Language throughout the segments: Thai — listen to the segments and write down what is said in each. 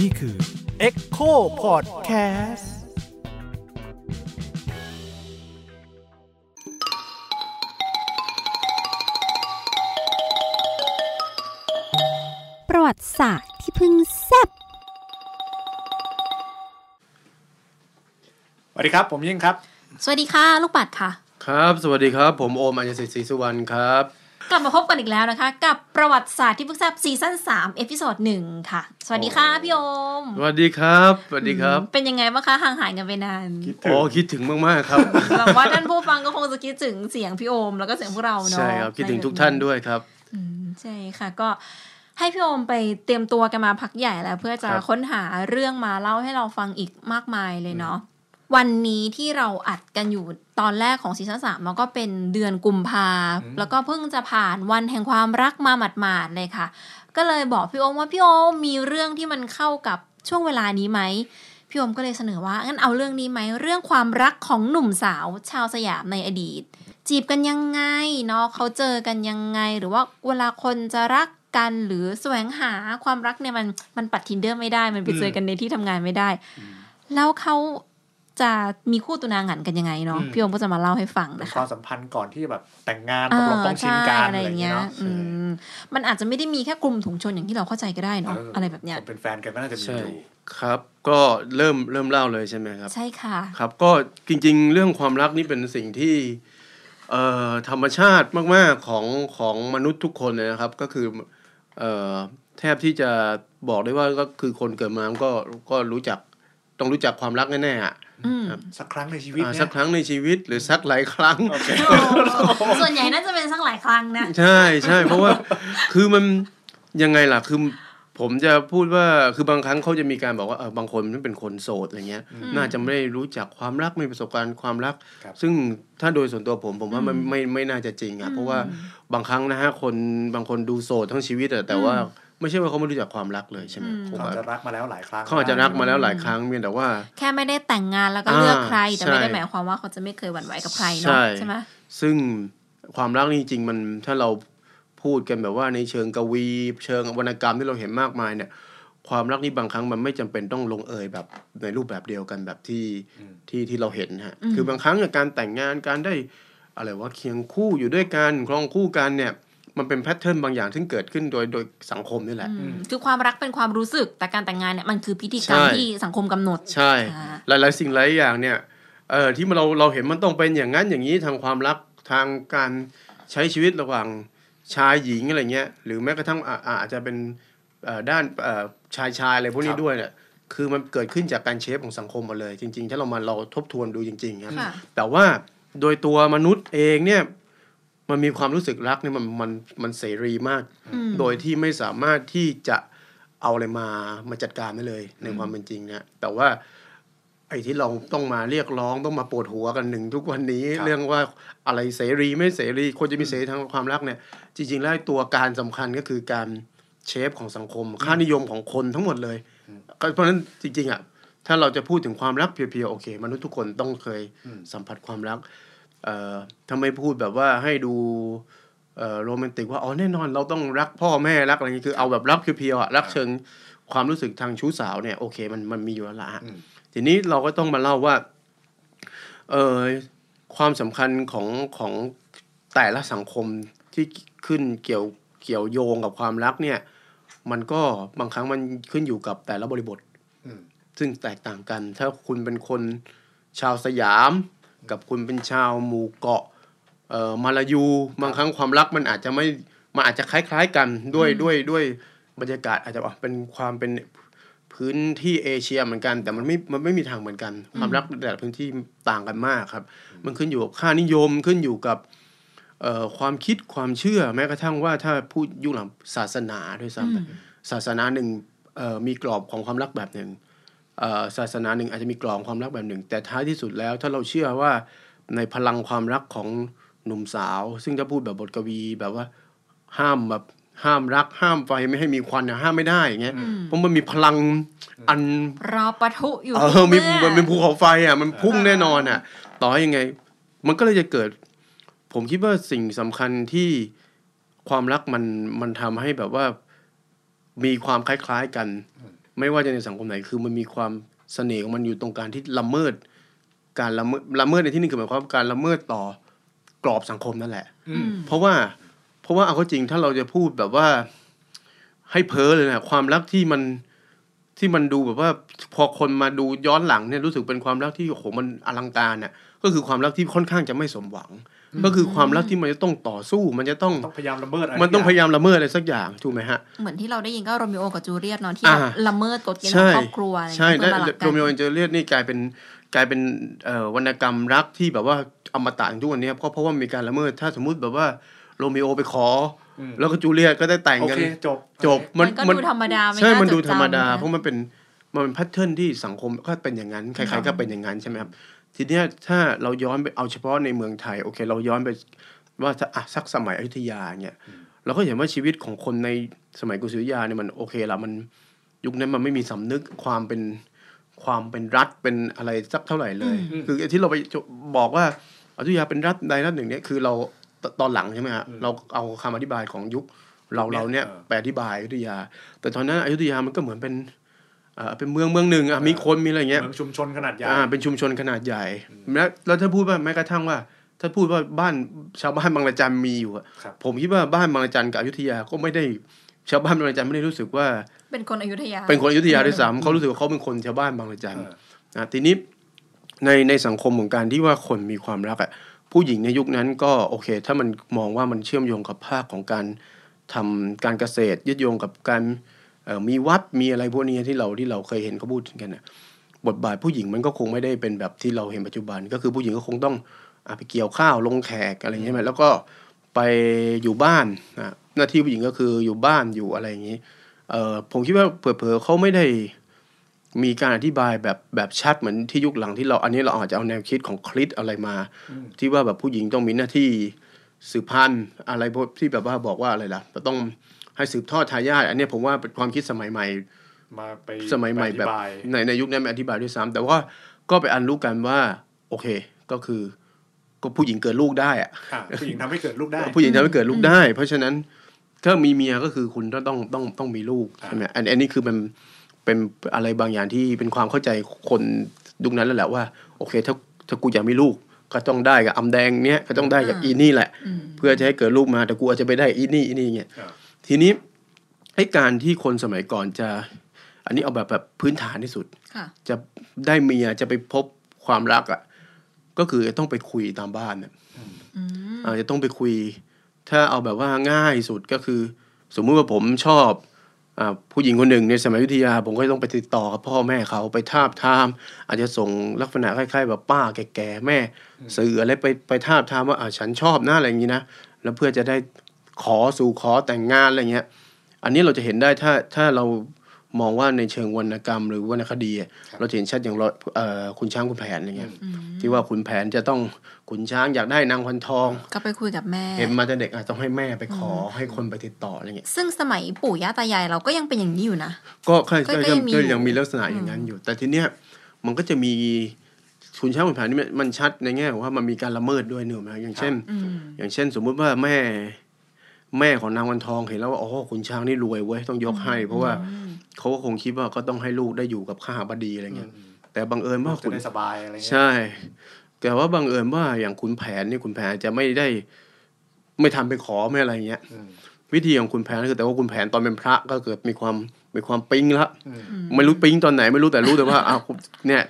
นี่คือ Echo Podcast ประวัติศาสตร์ที่เพิ่งแซบสวัสดีครับ ผมยิ่งครับ สวัสดีค่ะ ลูกปัดค่ะ ครับ สวัสดีครับ ผมโอมอัญญสิทธิ์ศรีสุวรรณครับ กลับมาพบกันอีกแล้วนะคะ กับประวัติศาสตร์ที่เพิ่งแซบ season 3 episode หนึ่งค่ะ สวัสดีค่ะพี่โอมสวัสดีครับสวัสดีครับ เป็นยังไงบ้างคะห่างหายกันไปนานคิดถึงโอ้คิดถึงมากๆครับหวังว่าท่านผู้ฟังก็คงจะคิดถึงเสียงพี่โอมแล้วก็เสียงพวกเราเนาะใช่ครับคิดถึงทุกท่านด้วยครับอืมใช่ค่ะก็ให้พี่โอมไปเตรียมตัวกันมาพักใหญ่แล้ว เพื่อจะครับค้นหาเรื่องมาเล่าให้เราฟังอีกมากมายเลยเนาะ วันนี้ที่เราอัดกันอยู่ตอนแรกของซีซั่นสามมันก็เป็นเดือนกุมภาแล้วก็เพิ่งจะผ่านวันแห่งความรักมาหมาดๆเลยค่ะ ก็เลยบอกพี่โอมว่าพี่โอมมีเรื่องที่มันเข้ากับช่วงเวลานี้ไหมพี่โอมก็เลยเสนอว่างั้นเอาเรื่องนี้ไหมเรื่องความรักของหนุ่มสาวชาวสยามในอดีต จีบกันยังไงเนาะเขาเจอกันยังไง หรือว่าเวลาคนจะรักกันหรือแสวงหาความรักเนี่ยมันมันปัดทินเดอร์ไม่ได้ มันไปเจอกันในที่ทำงานไม่ได้ แล้วเขา จะมีคู่ตุนางหันกันยังไงเนาะอืมพี่โอมก็จะมาเล่าให้ฟังเป็นนะควาคะมสัมพันธ์ก่อนที่แบบแต่งงานตกลงต้องชิงกันอ่าอะไรอย่างเงี้ยเนาะอืมมันอาจจะไม่ได้มีแค่กลุ่มถุงชนอย่างที่เราเข้าใจก็ได้เนาะอะไรแบบเนี้ยคนเป็นแฟนกันก็น่าจะมีใช่อยู่ครับ ก็เริ่มเริ่มเล่าเลยใช่ไหมครับ ใช่ค่ะ ครับ ก็จริง ๆ เรื่องความรักนี่เป็นสิ่งที่เอ่อธรรมชาติมากๆของของมนุษย์ทุกคนเลยนะครับ ก็คือเอ่อแทบที่จะบอกได้ว่าก็คือคนเกิดมาก็ก็รู้จัก ต้องรู้จักความรักแน่ๆอะอืมสักครั้งในชีวิตอ่าเนี่สัยกครั้งในชีวิตหรือสักหลายครั้งโอเคส่วนใหญ่น่าจะเป็นสักหลายครั้งนะ ใช่ใช่เพราะว่าคือมันยังไงล่ะคือผมจะพูดว่าคือบางครั้งเขาจะมีการบอกว่าเออบางคนมันเป็นคนโสดอะไรเงี้ย น่าจะไม่ได้รู้จักความรักไม่มีประสบการณ์ความรักครับซึ่งถ้าโดยส่วนตัวผมผมว่ามันไม่ไม่น่าจะจริงอะเพราะว่าบางครั้งนะฮะคนบางคนดูโสดทั้งชีวิตอะแต่ว่า ไม่ใช่ว่าเขาไม่รู้จักความรักเลยใช่ไหมผมเขาว่าจะรักมาแล้วหลายครั้งเขาอาจจะรักมาแล้วหลายครั้งเพียงแต่ว่า แค่ไม่ได้แต่งงานแล้วก็เลือกอ่าใคร แต่ไม่ได้ใช่หมายความว่าเขาจะไม่เคยหวั่นไหวกับใครใช่เนาะใช่ไหมซึ่งความรักนี่จริงๆมันถ้าเราพูดกันแบบว่าในเชิงกวี เชิงวรรณกรรมที่เราเห็นมากมายเนี่ย ความรักนี่บางครั้งมันไม่จำเป็นต้องลงเอยแบบในรูปแบบเดียวกันแบบที่ที่ที่เราเห็นฮะคือบางครั้งเนี่ยการแต่งงานการได้อะไรว่าเคียงคู่อยู่ด้วยกันครองคู่กันเนี่ย มันเป็นแพทเทิร์นบางอย่างซึ่งเกิดขึ้นโดยโดยสังคมนี่แหละอืมคือความรักเป็นความรู้สึกแต่การแต่งงานเนี่ยมันคือพิธีกรรมใช่ที่สังคมกำหนด ใช่อ่าหลาย ๆ สิ่งหลายอย่างเนี่ยเอ่อที่เราเราเห็นมันต้องเป็นอย่างนั้นอย่างนี้ทางความรักทางการใช้ชีวิตระหว่างชายหญิงอะไรเงี้ยหรือแม้กระทั่งอ่าอ่าอาจจะเป็นเอ่อด้านเอ่อชายชายอะไรพวกนี้ด้วยเนี่ยคือมันเกิดขึ้นจากการเชฟของสังคมหมาเลย จริง ๆ ถ้าเรามาเราทบทวนดูจริง ๆ ครับค่ะแต่ว่าโดยตัวมนุษย์เองเนี่ย มันมีความรู้สึกรักเนี่ยมันมันมันเสรีมาก โดยที่ไม่สามารถที่จะเอาอะไรมามาจัดการได้เลยในความเป็นจริงเนี่ยแต่ว่าไอ้ที่เราต้องมาเรียกร้องต้องมาปวดหัวกันหนึ่งทุกวันนี้ครับเรื่องว่าอะไรเสรีไม่เสรีคนจะมีเสรีทางความรักเนี่ย จริง ๆ แล้วตัวการสำคัญก็คือการเชฟของสังคม ค่านิยมของคนทั้งหมดเลยก็เพราะฉะนั้นจริง ๆอะถ้าเราจะพูดถึงความรักเพียวๆโอเค มนุษย์ทุกคนต้องเคยสัมผัสความรัก เอ่อถ้าไม่พูดแบบว่าให้ดูเอ่อโรแมนติกว่า อ๋อ แน่นอนเราต้องรักพ่อแม่รักอะไรอย่างนี้คือเอาแบบรักเพียวๆอะรักเชิงความรู้สึกทางชู้สาวเนี่ยโอเคมันมันมีอยู่แล้วละฮะทีนี้เราก็ต้องมาเล่าว่า เอ่อความสำคัญของของแต่ละสังคมที่ขึ้นเกี่ยวเกี่ยวโยงกับความรักเนี่ย มันก็บางครั้งมันขึ้นอยู่กับแต่ละบริบทอืมซึ่งแตกต่างกัน ถ้าคุณเป็นคนชาวสยาม กับคุณเป็นชาวหมู่เกาะเอ่อมาลายูบางครั้งความรักมันอาจจะไม่มันอาจจะคล้าย ๆกันด้วยด้วยด้วยบรรยากาศอาจจะอะเป็นความเป็นพื้นที่เอเชียเหมือนกัน แต่มันไม่มันไม่มีทางเหมือนกัน ความรักแต่ละพื้นที่ต่างกันมากครับ มันขึ้นอยู่กับค่านิยมขึ้นอยู่กับเอ่อความคิดความเชื่อแม้กระทั่งว่าถ้าพูดยุคหลังศาสนาด้วยซ้ำไปศาสนาหนึ่งเอ่อมีกรอบของความรักแบบหนึ่งเอ่อ ศาสนาหนึ่งอาจจะมีกรอบความรักแบบหนึ่ง แต่ท้ายที่สุดแล้วถ้าเราเชื่อว่าในพลังความรักของหนุ่มสาว ซึ่งถ้าพูดแบบบทกวีแบบว่าห้ามแบบห้ามรักห้ามไฟไม่ให้มีควันเนี่ยห้ามไม่ได้อย่างเงี้ยเพราะมันมีพลังอันรอปะทุอยู่เอทุอกมีเมื่อมันเป็นภูเขาไฟอะมันพุ่งแน่นอนอะ ต่อให้ยังไง มันก็เลยจะเกิด ผมคิดว่าสิ่งสำคัญที่ความรักมันมันทำให้แบบว่า มีความคล้าย ๆกันอืม ไม่ว่าจะในสังคมไหนคือมันมีความเสน่ห์ของมันอยู่ตรงการที่ละเมิด การละเมิดละเมิดในที่นี้คือหมายความว่าการละเมิดต่อกรอบสังคมนั่นแหละอืมเพราะว่าเพราะว่าเอาเข้าจริงถ้าเราจะพูดแบบว่า ให้เพ้อเลยนะความรักที่มันที่มันดูแบบว่าพอคนมาดูย้อนหลังเนี่ยรู้สึกเป็นความรักที่โอ้โหมันอลังการน่ะก็คือความรักที่ค่อนข้างจะไม่สมหวัง ก็คือความรักที่มันจะต้องต่อสู้ มันจะต้องต้องพยายามละเมิดอะไรมันต้องพสักยายามละเมิดอะไรสักอย่างถูกไหมฮะเหมือนที่เราได้ยินก็โรมิโอกับจูเลียตเนาะที่อ่าแบบละเมิดกฎเกณฑ์ขใช่องครอบครัวอะไรอย่างใช่เงี้ยและเพื่อมารักกัโรมิโอ and Juliet นี่กลายเป็นกลายเป็นเอ่อวรรณกรรมรักที่แบบว่าอมตะอย่างทุกวันนี้เพราะเพราะว่ามีการละเมิดถ้าสมมุติแบบว่าโรมิโอไปขออืมแล้วก็จูเลียตก็ได้แต่งกันโอเคจบจบมันก็ดูธรรมดาไม่ใช่น่ามันดูจดธรรมดาจำนะเพราะมันเป็นมันเป็นแพทเทิร์นที่สังคมก็เป็นอย่างนั้นใครๆก็เป็นอย่างนั้นใช่ไหมครับ ทีเนี้ยถ้าเราย้อนไปเอาเฉพาะในเมืองไทยโอเค เราย้อนไปว่าถ้าอะสักสมัยอยุธยาเนี่ยเราก็เห็นว่าชีวิตของคนในสมัยกรุงศรีอยุธยาเนี่ยมันโอเคละมันยุคนั้นมันไม่มีสำนึกความเป็นความเป็นรัฐเป็นอะไรสักเท่าไหร่เลย คือไอ้ที่เราไปบอกว่าอยุธยาเป็นรัฐใดรัฐหนึ่งเนี่ยคือเราตตอนหลังใช่ไหมฮะเราเอาคำอธิบายของยุคเราเราเนี่ยไปอธิบายอยุธยา แต่ตอนนั้นอยุธยามันก็เหมือนเป็น เอ่อเป็นเมืองเมืองหนึ่งอะมีคนมีอะไรเงี้ยเมืองชุมชนขนาดใหญ่อ่าเป็นชุมชนขนาดใหญ่แล้วแล้วถ้าพูดว่าแม้กระทั่งว่า ถ้าพูดว่าบ้านชาวบ้านบางระจันมีอยู่อะครับผมคิดว่าบ้านบางระจันกับอยุธยาก็ไม่ได้ชาวบ้านบางระจันไม่ได้รู้สึกว่า เป็นคนอยุธยา เป็นคนอยุธยาด้วยซ้ำเขารู้สึกว่าเขาเป็นคนชาวบ้านบางระจันเออนะทีนี้ในในสังคมของการที่ว่าคนมีความรักอะผู้หญิงในยุคนั้นก็โอเค ถ้ามันมองว่ามันเชื่อมโยงกับภาคของการทำการเกษตรยึดโยงกับการเอ่อ มีวัดมีอะไรพวกนี้ที่เราที่เราเคยเห็นเขาพูดกันนะบทบาทผู้หญิงมันก็คงไม่ได้เป็นแบบที่เราเห็นปัจจุบัน ก็คือผู้หญิงก็คงต้องอะไปเกี่ยวข้าวลงแขกอะไรอย่างเงี้ยไหมแล้วก็ไปอยู่บ้านนะหน้าที่ผู้หญิงก็คืออยู่บ้านอยู่อะไรอย่างนี้เอ่อผมคิดว่าเผลอๆเขาไม่ได้มีการอธิบายแบบแบบชัดเหมือนที่ยุคหลังที่เรา อันนี้เราอาจจะเอาแนวคิดของคริสอะไรมา ที่ว่าแบบผู้หญิงต้องมีหน้าที่สืบพันธุ์อะไรพวกที่แบบว่าบอกว่าอะไรล่ะต้อง ให้สืบทอดทายาทอันเนี้ยผมว่าเป็นความคิดสมัยใหม่มาไปสมัยใหม่ไปอแบบธิายในในยุคนั้นไม่อธิบายด้วยซ้ำแต่ว่าก็ไปอันรู้กันว่า โอเคก็คือ ก็ผู้หญิงเกิดลูกได้อะอะผู้หญิงทำให้เกิดลูกได้ ผู้หญิงทำให้เกิดลูกได้ เพราะฉะนั้นถ้ามีเมียก็คือคุณต้องต้องต้องต้องมีลูกใช่ไหมอันอันนี้คือเป็นเป็นอะไรบางอย่างที่เป็นความเข้าใจคนยุคนั้นแล้วแหละว่า โอเค ถ้าถ้ากูอยากมีลูกก็ต้องได้กับอำแดงเนี้ยก็ต้องได้กับอีนี่แหละ เพื่อจะให้เกิดลูกมาแต่กูอาจจะไปได้อีนี่อีนี่เงี้ยครับ ทีนี้ให้การที่คนสมัยก่อนจะ อันนี้เอาแบบแบบพื้นฐานที่สุดค่ะจะได้เมียจะไปพบความรักอะ ก็คือจะต้องไปคุยตามบ้านเนี่ยอืมอาจจะต้องไปคุย ถ้าเอาแบบว่าง่ายสุดก็คือ สมมุติว่าผมชอบอาผู้หญิงคนหนึ่งในสมัยวิทยา ผมก็ต้องไปติดต่อกับพ่อแม่เขาไปทาบทาม อาจจะส่งลักษณะคล้ายๆ แบบป้าแก่ๆแม่ สื่ออะไรไปไปทาบทามว่าอ่าฉันชอบหน้าอะไรอย่างนี้นะแล้วเพื่อจะได้ ขอสู่ขอแต่งงานอะไรเงี้ย อันนี้เราจะเห็นได้ถ้าถ้าเรามองว่าในเชิงวรรณกรรมหรือวรรณคดีอะเราจะเห็นชัดอย่างเราเอ่อคุณช้างคุณแผนอะไรเงี้ยที่ว่าคุณแผนจะต้องขุนช้างอยากได้นางพันทอง ก็ไปคุยกับแม่ เห็นมาแต่เด็กอาจต้องให้แม่ไปขอให้คนไปติดต่ออะไรเงี้ยซึ่งสมัยปู่ย่าตายายเราก็ยังเป็นอย่างนี้อยู่นะ ก็ค่อยก็ก็ก็ยังมีก็อยู่ยังมีลักษณะอย่างนั้นอยู่ แต่ทีเนี้ยมันก็จะมีคุณช้างคุณแผนนี่มันมันชัดในแง่ของว่ามันมีการละเมิดด้วยเนอะไหมอย่างเช่นอืมอย่างเช่น สมมุติว่าแม่ แม่ของนางวันทองเห็นแล้วว่าอ๋อคุณช้างนี่รวยเว้ยต้องยกให้ เพราะว่าเขาก็คงคิดว่าก็ต้องให้ลูกได้อยู่กับข้าบดีอะไรเงี้ยแต่บังเอิญว่าจะคุณได้สบายอะไรเงี้ยใช่ แต่ว่าบังเอิญว่าอย่างคุณแผนนี่คุณแผนจะไม่ได้ ไม่ทำไปขอไม่อะไรเงี้ยอืมวิธีของคุณแผนคือแต่ว่าคุณแผนตอนเป็นพระก็เกิดมีความมีความปิ๊งละอืมไม่รู้ปิ๊งตอนไหนไม่รู้แต่รู้แต่ว่าอ้าวเนี่ย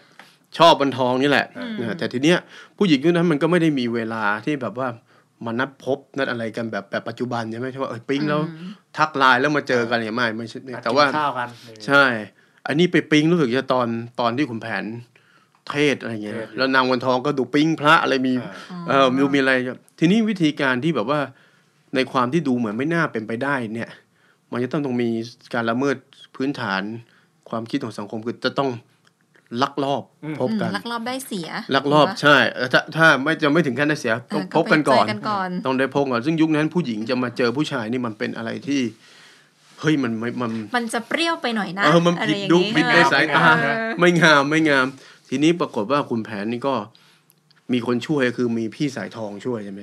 ชอบบันทองนี่แหละนะแต่ทีเนี้ยผู้หญิงยุคนั้นมันก็ไม่ได้มีเวลาที่แบบว่า มานัดพบนัดอะไรกันแบบแบบปัจจุบันใช่ไหมใช่ว่าเออปิ๊งแล้วทักไลน์แล้วมาเจอกันอย่างไม่ไม่ใช่นัดแต่ว่ากินข้าวกันใช่ อันนี้ไปปิ๊งรู้สึกจะตอนตอนที่ขุนแผนเทศอะไรเงี้ยเทศแล้วนางวันทองก็ดูปิ๊งพระอะไรมีอ่าเออมีมีอะไร ทีนี้วิธีการที่แบบว่าในความที่ดูเหมือนไม่น่าเป็นไปได้เนี่ย มันจะต้องต้องมีการละเมิดพื้นฐานความคิดของสังคมคือจะต้อง ลักลอบพบอืมกันลักลอบได้เสียลักลอบหรืว่าใช่เออถ้าถ้าไม่จะไม่ถึงขั้นได้เสียต้องเพบกันก่อนไปเจกันก่อนต้องได้พบก่อนซึ่งยุคนั้นผู้หญิงจะมาเจอผู้ชายนี่มันเป็นอะไรที่เฮ้ยมันไม่มันมันจะเปรี้ยวไปหน่อยนะเออมันอะไรผิดอย่างดูงี้ผิดในช่ไหมสายตาเออไม่งามไม่งาม ทีนี้ปรากฏว่าคุณแผนนี่ก็มีคนช่วยคือมีพี่สายทองช่วยใช่ไหม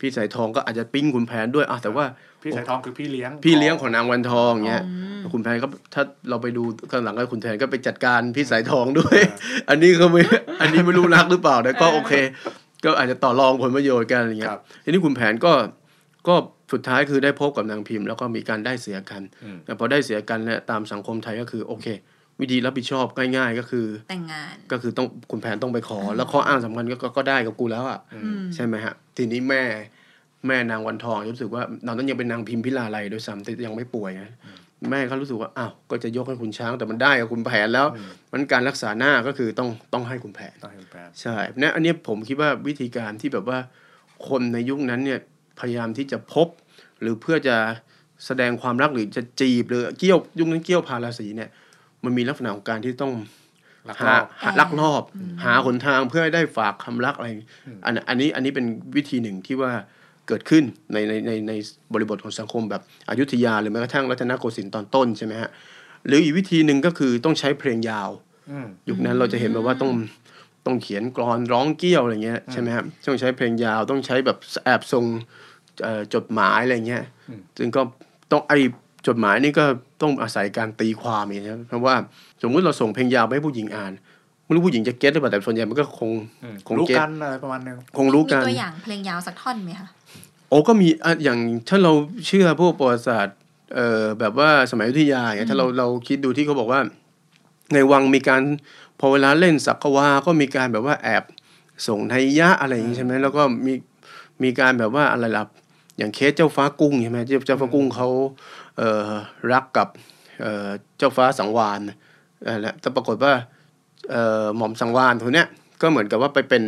พี่สายทองก็อาจจะปิ้งคุณแผนด้วยอะแต่ว่าพี่สายทองคือพี่เลี้ยง พี่เลี้ยงของนางวันทองเงี้ยอืมคุณแพนก็ถ้าเราไปดูข้างหลังก็คุณแทนก็ไปจัดการพี่สายทองด้วย อันนี้ก็ไม่อันนี้ไม่รู้รักหรือเปล่าแต่ก็โอเค ก็อาจจะต่อรองผลประโยชน์กันอะไรเงี้คยรับทีนี้คุณแผนก็ก็สุดท้ายคือได้พบกับนางพิมพ์ แล้วก็มีการได้เสียกันอืมแต่พอได้เสียกันเนี่ยตามสังคมไทยก็คือโอเค วิธีรับผิดชอบง่ายๆก็คือ แต่งงานก็คือต้องคุณแผนต้องไปขอ แล้วข้ออ้างสำคัญก็ก็ก็ได้กับกูแล้วอะอืมใช่ไหมฮะ ทีนี้แม่แม่นางวันทองรู้สึกว่าตอนนั้นยังเป็นนางพิมพิลาไลด้วยซ้ำแต่ยังไม่ป่วยนะแม่เขารู้สึกว่าอ้าวก็จะยกให้คุณช้างแต่มันได้กับคุณแผนแล้ว มันการรักษาหน้าก็คือต้องต้องให้คุณแผนต้องให้คุณแพนใช่เนี่ยอันเนี้ยผมคิดว่าวิธีการที่แบบว่าคนในยุคนั้นเนี่ยพยายามที่จะพบ หรือเพื่อจะแสดงความรักหรือจะจีบหรือเกี่ยวยุคนั้นเกี่ยวพาราสีเนี่ย มันมีลักษณะของการที่ต้องลักลหาอบหาลักลอบ หาหนทางเพื่อให้ได้ฝากคำรักอะไรอันอันนี้อันนี้เป็นวิธีหนึ่งที่ว่าเกิดขึ้นในในในในบริบทของสังคมแบบอยุธยา หรือแม้กระทั่งรัตนโกสินทร์ตอนต้นใช่ไหมฮะหรืออีกวิธีหนึ่งก็คือต้องใช้เพลงยาวอืมยุคนั้นเราจะเห็นแบบว่าต้องต้องเขียนกรอนร้องเกี้ยวอะไรเงี้ยใช่ไหมครับต้องใช้เพลงยาวต้องใช้แบบแอบส่งเอ่อจดหมายอะไรเงี้ยซึ่งก็ต้องไอ จดหมายนี่ก็ต้องอาศัยการตีความอย่างเงี้ยเพราะว่าสมมุติเราส่งเพลงยาวไปให้ผู้หญิงอ่านไม่รู้ผู้หญิงจะเก็ตหรือเปล่าแต่ส่วนใหญ่มันก็คงอืมคงรู้เก็ตกันอะไรประมาณนึงคงรู้กันมีตัวอย่างเพลงยาวสักท่อนไหมคะโอ้ก็มีอะอย่างถ้าเราเชื่อพวกประวัติศาสตร์เอ่อแบบว่าสมัยอยุธยาอย่างเงี้ยถ้าเราเราคิดดูที่เขาบอกว่า ในวังมีการพอเวลาเล่นสักวา ก็มีการแบบว่าแอบส่งไทยะอะไรอย่างงี้ใช่ไหมแล้วก็มีมีการแบบว่าอะไรล่ะอย่างเคสเจ้าฟ้ากุ้งใช่ไหมเจ้าเจ้าฟ้ากุ้งเขาเอ่อ รักกับเอ่อเจ้าฟ้าสังวานเอ่อแล้วแต่ปรากฏว่าเอ่อหม่อมสังวานคนเนี้ยก็เหมือนกับว่าไปเป็น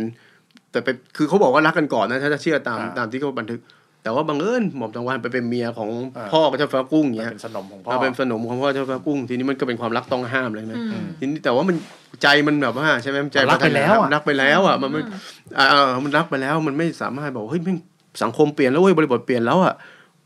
แต่ไปคือเขาบอกว่ารักกันก่อนนะถ้าจะเชื่อตามอ่าตามที่เขาบันทึก แต่ว่าบังเอิญหม่อมสังวานไปเป็นเมียของอ่าพ่อกับเจ้าฟ้ากุ้งอย่างมันเงี้ยเป็นสนมของพ่อเอาเป็นสนมของพ่อเจ้าฟ้ากุ้ง ทีนี้มันก็เป็นความรักต้องห้ามเลยใช่ไหมอืมทีนี้แต่ว่ามันใจมันแบบว่าใช่ไหมใจมันรักไปแล้วอะมันรักไปแล้วอะมันไม่อ่าเออมันรักไปแล้วมันไม่สามารถบอกเฮ้ยแม่งสังคมเปลี่ยนแล้วเว้ยบริบทเปลี่ยนแล้วอะ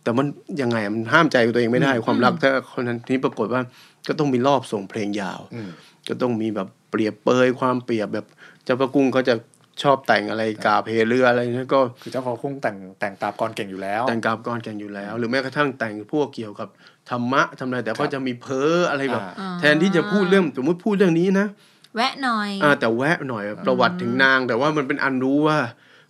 แต่มันยังไงอะมันห้ามใจตัวเองไม่ได้ ความรักถ้าคนนั้นทีนี้ปรากฏว่าก็ต้องมีรอบส่งเพลงยาวอืมก็ต้องมีแบบเปรียบเปยความเปรียบแบบเจ้าพระกุ้งเขาจะชอบแต่งอะไรกาเพเรืออะไรเนี่ยก็คือเจ้าของคุ้งแต่งแต่งกราบกรเก่งอยู่แล้ว แต่งกาบกรกันอยู่แล้ว หรือแม้กระทั่งแต่งพวกเกี่ยวกับธรรมะทำอะไรแต่ก็จะมีเพ้ออะไรแบบอ่าแทนที่จะพูดเรื่องสมมติพูดเรื่องนี้นะแวะหน่อยอ่าแต่แวะหน่อยประวัติถึงนาง แต่ว่ามันเป็นอันรู้ว่า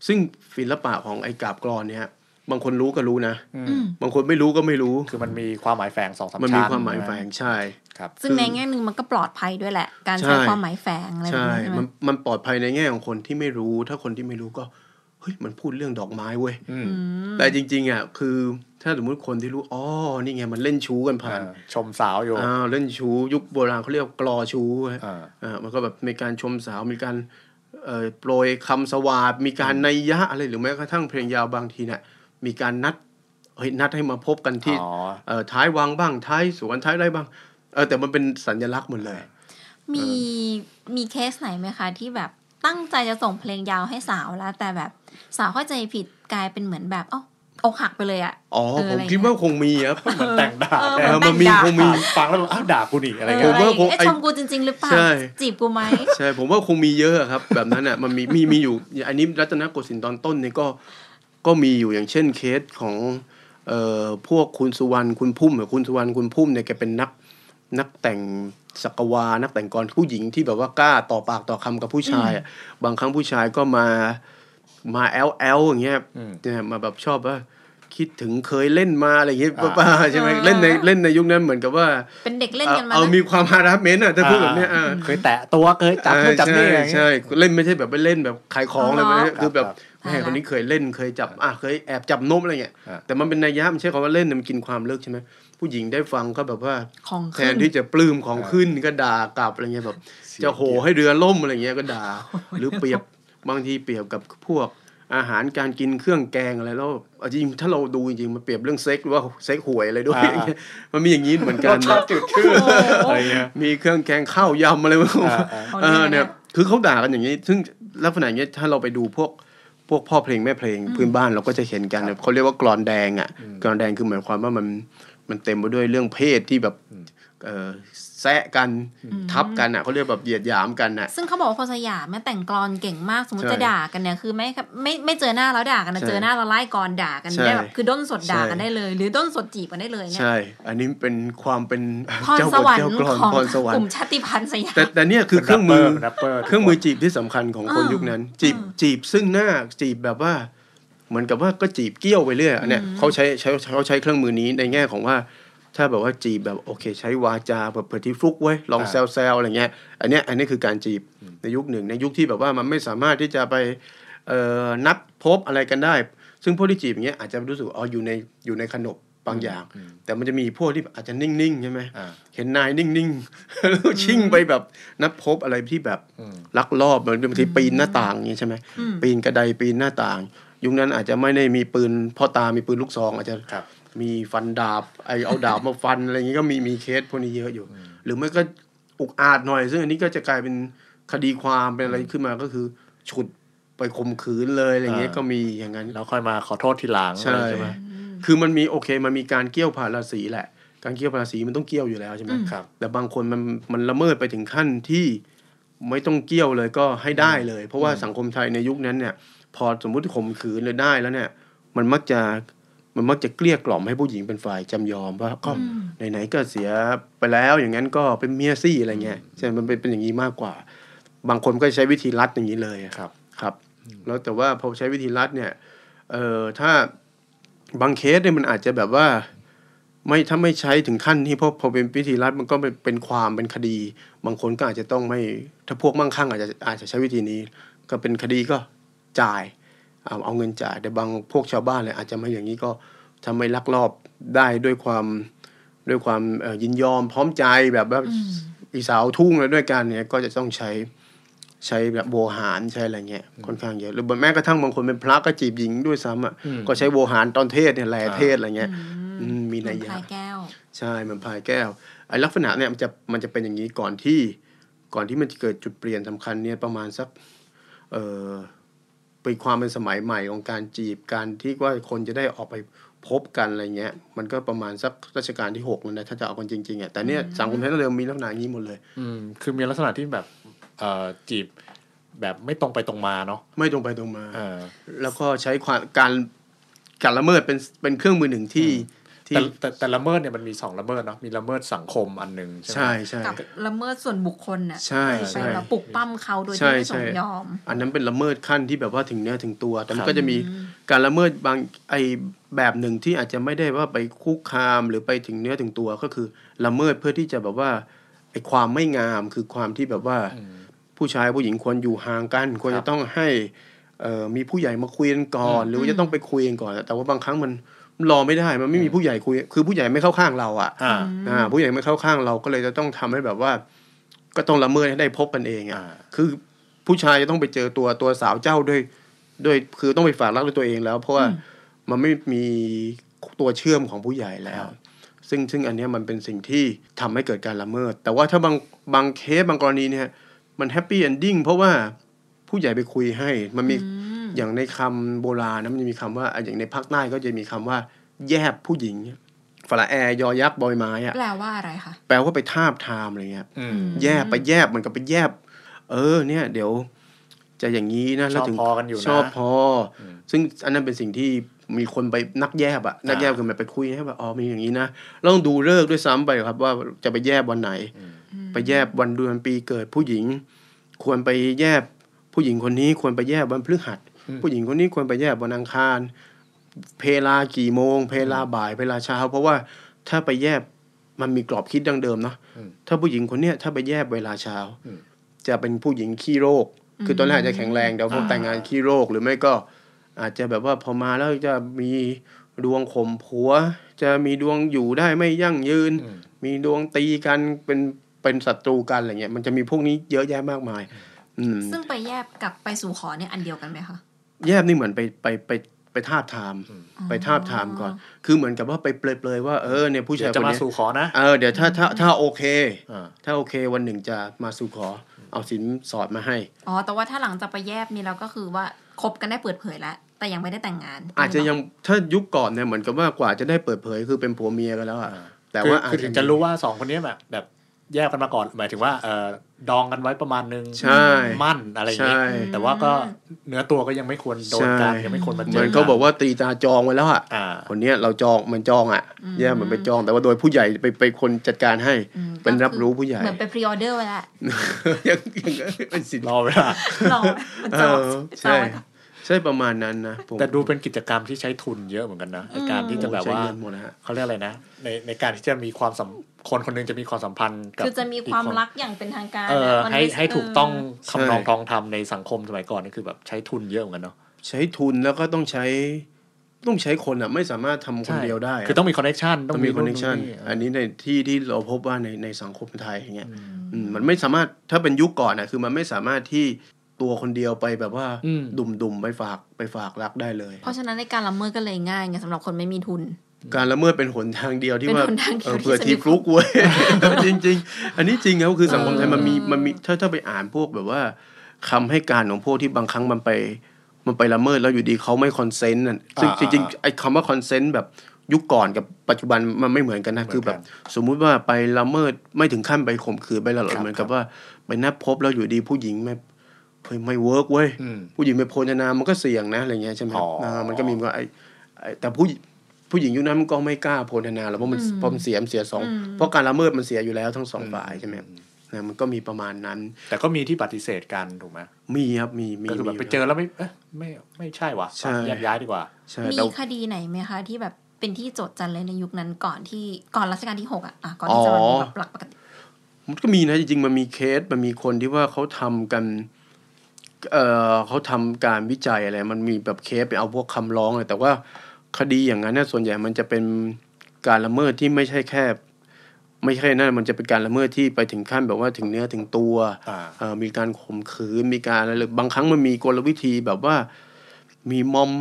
ซึ่งศิลปะของไอ้กาบกรอนเนี่ย บางคนรู้ก็รู้นะอืมอืมบางคนไม่รู้ก็ไม่รู้ คือมันมีความหมายแฝงสองสามมันชั้นมีความหมายแฝงใช่ครับ ซึ่งในแง่หนึ่งมันก็ปลอดภัยด้วยแหละ การใช่ใช้ความหมายแฝงอะไรแบบใช่นี้ใช่ไหมมันมันปลอดภัยในแง่ของคนที่ไม่รู้ ถ้าคนที่ไม่รู้ก็เฮ้ยมันพูดเรื่องดอกไม้เว้ยอืมอืมแต่จริง ๆอะคือถ้าสมมติคนที่รู้อ๋อนี่ไงมันเล่นชู้กันผ่านอ่าชมสาวอยู่อ้าวเล่นชู้ยุคโบราณเขาเรียกว่ากลอชู้เว้ยอ่าอ่ามันก็แบบมีการชมสาวมีการเอ่อโปรยคำสวาดมีการนัยยะอะไรหรือแม้กระทั่งเพลงยาวบางทีเนี่ย มีการนัดเฮ้ยนัดให้มาพบกันที่อ๋อเอ่อท้ายวังบ้างท้ายสวนท้ายไรบ้างเออแต่มันเป็นสัญลักษณ์หมดเลย มีมีเคสไหนไหมคะ ที่แบบตั้งใจจะส่งเพลงยาวให้สาวแล้ว แต่แบบสาวเข้าใจผิดกลายเป็นเหมือนแบบเอ้าอกหักไปเลยอะอ๋อเออผมอะไรคิดว่าคงมีครับเหมือนแต่งด่าเออแทเอนอแต่มันงมีด่าคงมีฟังแล้วแบบอ้าวด่ากูนี่อะไรเออเงี้ยผมว่าอะไรอย่างเงี้ยคงไอ้เอ๊ะชมกูจริง ๆ หรือเปล่าใช่จีบกูไหมใช่ ผมว่าคงมีเยอะครับ แบบนั้นอะมันมีมีมีอยู่ อันนี้รัตนโกสินทร์ตอนต้นเนี่ยก็ ก็มีอยู่อย่างเช่นเคสของเอ่อพวกคุณสุวรรณคุณพุ่มอะคุณสุวรรณคุณพุ่มเนี่ยแกเป็นนักนักแต่งสักวานักแต่งกรผู้หญิงที่แบบว่ากล้าต่อปากต่อคำกับผู้ชายอะบางครั้งผู้ชายก็มามาแอลแอลอย่างเงี้ยอืมเนี่ยมาแบบชอบว่า คิดถึงเคยเล่นมาอะไรอย่างเงี้ยอ่าป้าๆใช่ไหมอ่าเล่นในเล่นในยุคนั้นเหมือนกับว่า เป็นเด็กเล่นกันมาเอานะมีความฮาร์ดเมนต์อะถ้าพูดแบบเนี้ยอ่าเคยแตะตัวเคยจับนู่นจับนี่อะไรใช่เงี้ยใช่เล่นไม่ใช่แบบไปเล่นแบบขายของอะไรแบบนี้ครับคือแบบครับแม่คนนี้เคยเล่นเคยจับอะเคยแอบจับนมอะไรเงี้ยอ่าแต่มันเป็นนัยยะมันใช่คำว่าเล่นนะมันกินความเลิกใช่ไหมผู้หญิงได้ฟังก็แบบว่าของแทขึ้นนที่จะปลื้มของขึ้นก็ด่ากลับอะไรเงี้ยแบบ จะโหให้เรือล่มอะไรเงี้ยก็ด่าหรือเปรียบ บางทีเปรียบกับพวก อาหารการกินเครื่องแกงอะไรแล้วเอาจริงถ้าเราดูจริงๆมันเปรียบเรื่องเซ็กหรือว่าเซ็กหวยอะไรด้วยอ่ามันมีอย่างนี้เหมือนกัรนสชาติจืดชืดอะไรเงี้ยมีเครื่องแกงข้าวยำอะไรพวกอ่าเขาเอเรียกออะไรเนี่ยนะคือเขาด่ากันอย่างนี้ ซึ่งลักษณะอย่างนี้ถ้าเราไปดูพวกพวกพ่อเพลงแม่เพลงพื้นบ้านเราก็จะเห็นกันเขาเรียกว่ากรอนแดงอะกรอนแดงคือหมายความว่ามันมันเต็มไปด้วยเรื่องเพศที่แบบเอ่อ แซะกันทับกันอะเขาเรียกแบบเหยียดหยามกันอะ ซึ่งเขาบอกว่าคนสยามแม่แต่งกลอนเก่งมากสมมติใช่จะด่ากันเนี่ยคือไม่ไม่ไม่เจอหน้าแล้วด่ากันนะใช่เจอหน้าแล้วไล่กรด่ากันใช่ได้แบบคือด้นสดด่ากันใช่ได้เลย หรือด้นสดจีบกันได้เลยเนี่ยใช่ อันนี้เป็นความเป็นพรเจ้าสบทวรรเจ้าค์กลอนของพรสวรรกลุ่ค์มชาติพันธุ์สยามแต่แต่เนี่ยคือเครื่องมือแรปเปอร์เครื่องมือจีบที่สำคัญของคนอ่ายุยุคนั้น จีบจีบซึ่งหน้าจีบแบบว่าเหมือนกับว่าก็จีบเกี้ยวไปเรื่อยอันเนี้ยเขาใช้ใช้เขาใช้เครื่องมือนี้ในแง่ของว่า ถ้าแบบว่าจีบแบบโอเค ใช้วาจาแบบเปิดที่ฟลุกไว้ยลองอ่าแซวแซวอะไรเงี้ย อันเนี้ยอันนี้คือการจีบในยุคหนึ่งในยุคที่แบบว่ามันไม่สามารถที่จะไปเอ่อนัดพบอะไรกันได้ ซึ่งพวกที่จีบอย่างเงี้ยอาจจะรู้สึกว่าอ๋ออยู่ในอยู่ในขนบบางอย่าง แต่มันจะมีพวกที่อาจจะนิ่งๆใช่ไหมอ่าเห็นนายนิ่งๆแล้วชิ่งไปแบบนัดพบอะไรที่แบบอืมลักลอบเหมือนบางทีปีนหน้าต่างอย่างนี้ใช่ไหมอืมปีนกระไดปีนหน้าต่าง ยุคนั้นอาจจะไม่ได้มีปืนพ่อตามีปืนลูกซองอาจจะครับ มีฟันดาบไอเอาดาบมาฟันอะไรอย่างนี้ก็มีมีเคสพวกนี้เยอะอยู่ หรือไม่ก็อุกอาจหน่อย ซึ่งอันนี้ก็จะกลายเป็นคดีความเป็นอะไรขึ้นมาก็คือฉุดไปข่มขืนเลยอะไรอย่างเงี้ยอ่าก็มีอย่างนั้นแล้วค่อยมาขอโทษทีหลังใช่อะไรใช่ไหมคือมันมีโอเค มันมีการเกี่ยวผ่านราศีแหละ การเกี่ยวผ่านราศีมันต้องเกี่ยวอยู่แล้วใช่ไหมครับ แต่บางคนมันมันละเมิดไปถึงขั้นที่ไม่ต้องเกี่ยวเลยก็ให้ได้เลย เพราะว่าสังคมไทยในยุคนั้นเนี่ย พอสมมุติข่มขืนเลยได้แล้วเนี่ย มันมักจะ มันมักจะเกลี้ยกล่อมให้ผู้หญิงเป็นฝ่ายจำยอมว่าก็ไหนๆก็เสียไปแล้วอย่างนั้นก็เป็นเมียซี่อะไรเงี้ยใช่ไหมมันเป็นเป็นอย่างนี้มากกว่า บางคนก็ใช้วิธีรัดอย่างนี้เลยอะครับครับ แล้วแต่ว่าพอใช้วิธีรัดเนี่ยเอ่อถ้าบางเคสเนี่ยมันอาจจะแบบว่า ไม่ถ้าไม่ใช้ถึงขั้นที่พอพอเป็นวิธีรัดมันก็เป็นเป็นความเป็นคดี บางคนก็อาจจะต้องไม่ถ้าพวกมั่งคั่งอาจจะอาจจะใช้วิธีนี้ ก็เป็นคดีก็จ่าย เอาเอาเงินจ่ายแต่บางพวกชาวบ้านเลยอาจจะไม่อย่างนี้ก็ทำให้ลักลอบได้ด้วยความด้วยความเอ่อยินยอมพร้อมใจแบบว่าอีสาวทุ่งแล้วด้วยกันเนี่ยก็จะต้องใช้ใช้แบบโวหารใช้อะไรเงี้ยค่อนข้างเยอะหรือแม้กระทั่งบางคนเป็นพระก็จีบหญิงด้วยซ้ำอะอืมก็ใช้โวหารตอนเทศเนี่ยแหล่เทศอะไรเงี้ยอืมมีเหมืนัอยนยะพายแก้วใช่เหมันพายแก้วไอ้ลักษณะเนี่ยมันจะมันจะเป็นอย่างนี้ก่อนที่ ก่อนที่มันจะเกิดจุดเปลี่ยนสำคัญเนี่ยประมาณสัก เออ เป็นความเป็นสมัยใหม่ของการจีบการที่ว่าคนจะได้ออกไปพบกันอะไรเงี้ย มันก็ประมาณสักรัชกาลที่หกแล้วนะถ้าจะเอากันจริงๆอะแต่เนี่ยสังคมไทยเริ่มมีลักษณะอย่างนี้หมดเลย อืมคือมีลักษณะที่แบบเอ่อจีบแบบไม่ตรงไปตรงมาเนาะไม่ตรงไปตรงมาเออแล้วก็ใช้ความการการละเมิดเป็นเป็นเครื่องมือหนึ่งที่ ที่แต่แต่แต่ละเมิดเนี่ยมันมีสองละเมิดเนาะมีละเมิดสังคมอันหนึ่งใช่ไหมใช่ใช่กับละเมิดส่วนบุคคลน่ะใช่ไปใช่แบบปลุกปั้มเขาโดยใช่ที่ไม่สใช่มยอม อันนั้นเป็นละเมิดขั้นที่แบบว่าถึงเนื้อถึงตัว แต่มัครันบก็จะมีการละเมิดบางไอแบบหนึ่งที่อาจจะไม่ได้ว่าไปคุกคามหรือไปถึงเนื้อถึงตัวก็คือละเมิดเพื่อที่จะแบบว่าไอความไม่งามคือความที่แบบว่า ผู้ชายผู้หญิงควรอยู่ห่างกัน ควรครัจะบต้องให้เอ่อมีผู้ใหญ่มาคุยกันก่อน หรือว่าจะต้องไปคุยกันก่อน แต่ว่าบางครั้งมัน รอไม่ได้มันไม่มีผู้ใหญ่คุย คือผู้ใหญ่ไม่เข้าข้างเราอะอ่าอ่าผู้ใหญ่ไม่เข้าข้างเราก็เลยจะต้องทำให้แบบว่า ก็ต้องละเมิดให้ได้พบกันเองอะอ่าคือผู้ชายจะต้องไปเจอตัวตัวสาวเจ้าด้วยด้วยคือต้องไปฝากรักด้วยตัวเองแล้ว เพราะว่ามันไม่มีตัวเชื่อมของผู้ใหญ่แล้ว ซึ่งซึ่งอันเนี้ยมันเป็นสิ่งที่ทำให้เกิดการละเมิด แต่ว่าถ้าบางบางเคสบางกรณีเนี่ย มัน happy ending เพราะว่าผู้ใหญ่ไปคุยให้มันมี อย่างในคำโบราณนะมันจะมีคำว่าอะอย่างในภาคใต้ก็จะมีคำว่า แยบผู้หญิงสระแอยอยักษ์บอใบไม้อะแปลว่าอะไรคะแปลว่าไปทาบทามอะไรเงี้ยอืมแยบไปแยบมันก็ไปแยบ เออ เนี่ย เดี๋ยว จะอย่างนี้นะแล้วถึงชอบพอกันอยู่นะชอบพออซึ่งอันนั้นเป็นสิ่งที่มีคนไปนักแยบอะนักแยบอ่ากันไปคุยให้แบบอ๋อมีอย่างนี้นะเราต้องดูเลิกษ์ด้วยซ้ำไปครับ ว่าจะไปแยบวันไหน ไปแยบวันเดือนปีเกิดผู้หญิง ควรไปแยบผู้หญิงคนนี้ควรไปแยบวันพฤหัส ผู้หญิงคนนี้ควรไปแยบวันอังคาร เพลากี่โมง เพลาบ่ายเพลาเช้า เพราะว่าถ้าไปแยบมันมีกรอบคิดดังเดิมเนาะอืมถ้าผู้หญิงคนเนี้ยถ้าไปแยบเวลาเช้าอืมจะเป็นผู้หญิงขี้โรค คือตอนแรกอาจจะแข็งแรงเดี๋ยวพอแต่งงานขี้โรคหรือไม่ก็ อาจจะแบบว่าพอมาแล้วจะมีดวงข่มผัว จะมีดวงอยู่ได้ไม่ยั่งยืนอืมมีดวงตีกันเป็นเป็นศัตรูกันอะไรเงี้ยมันจะมีพวกนี้เยอะแยะมากมายอืมซึ่งไปแยบกับไปสู่ขอเนี่ยอันเดียวกันไหมคะ แยบนี่เหมือนไปไปไปไปทาบทาม ไปทาบทามก่อน คือเหมือนกับว่าไปเปลยๆว่าเออเนี่ยผู้เดี๋ชายยวคจะนมาเนี้ยสู่ขอนะเออเดี๋ยวถ้าถ้าถ้าโอเคอ่าถ้าโอเควันหนึ่งจะมาสู่ขอ เอาสินสอดมาให้อ๋อแต่ว่าถ้าหลังจากไปแยบนี่เราก็คือว่าคบกันได้เปิดเผยแล้วแต่ยังไม่ได้แต่งงาน อาจจะยังถ้ายุคก่อนเนี่ยเหมือนกับว่ากว่าจะได้เปิดเผยคือเป็นผัวเมียกันแล้วอะอ่าแต่คือว่าอาจคือถึงจะรู้ว่าสองคนนี้แบบแบบ แยกกันมาก่อนหมายถึงว่าเออดองกันไว้ประมาณนึงใช่มั่นอะไรอย่างเงี้ยใช่แต่ว่าก็เนื้อตัวก็ยังไม่ควรโดนกันใช่ยังไม่ควรมาเจเหอมือนเขาบอกว่าตีตาจองไว้แล้วอะอ่าคนเนี้ยเราจองมันจองอะแย่เหมือนไปจอง แต่ว่าโดยผู้ใหญ่ไปไปคนจัดการให้อืมเป็นก็คือรับรู้ผู้ใหญ่เหมือนไปพรีออเดอร์ไว้แหละยังยังเป็นสิทธิ์รอเวลารอมันเอจองอจอใช่งไว้ก่อน ใช่ประมาณนั้นนะผมแต่ดูเป็นกิจกรรมที่ใช้ทุนเยอะเหมือนกันนะในการที่จะแบบว่าใช้เงินหมดนะฮะเขาเรียกอะไรนะ ในในการที่จะมีความสัมคนคนหนึงจะมีความสัมพันธ์กับคือจะมีความอีนรักอย่างเป็นทางการเอออะมันให้ไม่ให้ถูกต้องใช่ทำนองทองทำในสังคมสมัยก่อนนี่คือแบบใช้ทุนเยอะเหมือนกันเนาะใช้ทุนแล้วก็ต้องใช้ต้องใช้คนอะไม่สามารถทำคนเดียวได้ะคือต้องมี connection ต้องมี connection เออัอนนี้ในที่ที่เราพบว่าในในสังคมไทยอย่างเงี้ยอืมมันไม่สามารถถ้าเป็นยุคก่อนอะคือมันไม่สามารถที่ ตัวคนเดียวไปแบบว่าดุ่มดุมๆไปฝากไปฝากรักได้เลย เพราะฉะนั้นในการละเมิดก็เลยง่ายไงสำหรับคนไม่มีทุน การละเมิดเป็นหนทางเดียวที่เป็นว่าหนทางเดียวเออที่เผื่อจะทีมีฟลุกเว้ยจริง ๆ อันนี้จริงครับคือสังคมไทยเออมันมีมันมีถ้าถ้าไปอ่านพวกแบบว่าคำให้การของพวกที่บางครั้งมันไป มันไปละเมิดแล้วอยู่ดีเขาไม่ consent น่ะซึ่งจริงๆไอ้คำว่า consent แบบยุคก่อนกับปัจจุบันมันไม่เหมือนกันนะคือแบบ สมมุติว่าไปละเมิดไม่ถึงขั้นไปข่มขืนไประรานเหมือนกับว่า ไปนัดพบแล้วอยู่ดีผู้หญิงไม่ เฮ้ยไม่ work เว้ยอืมผู้หญิงไปโพนนามันก็เสี่ยงนะอะไรเงี้ยใช่ไหมครับอ๋ออ่ามันก็มีว่าไอ้ไอ้แต่ผู้ผู้หญิงยุคนั้นมันก็ไม่กล้าโพนนาหรอกเพราะมันเพราะมันเสียมันเสียสองเพราะการละเมิดมันเสียอยู่แล้วทั้งสองฝ่ายใช่ไหมครับนะมันก็มีประมาณนั้น แต่ก็มีที่ปฏิเสธกันถูกไหมมีครับมีมีก็คือแบบมีไปเจอแล้วไม่เอ๊ะไม่ไม่ใช่ว่ะใช่แยกย้ายดีกว่าใช่มีแต่คดีไหนไหมคะที่แบบเป็นที่โจทย์จันเลยในยุคนั้นก่อนที่ก่อนรัชกาลที่หกอะอะก่อนที่จะมาเป็นแบบหลักปกติมันก็มีนะจริงๆมันมีเคสมันมีคนที่ว่าเขาทำกัน เอ่อเขาทำการวิจัยอะไร มันมีแบบเคสไปเอาพวกคำร้องเลยแต่ว่าคดีอย่างนั้นเนี่ยส่วนใหญ่มันจะเป็นการละเมิดที่ไม่ใช่แค่ ไม่ใช่นั่นมันจะเป็นการละเมิดที่ไปถึงขั้นแบบว่าถึงเนื้อถึงตัวอ่าเอ่อมีการข่มขืนมีการอะไรหรือบางครั้งมันมีกลวิธีแบบว่ามีมอม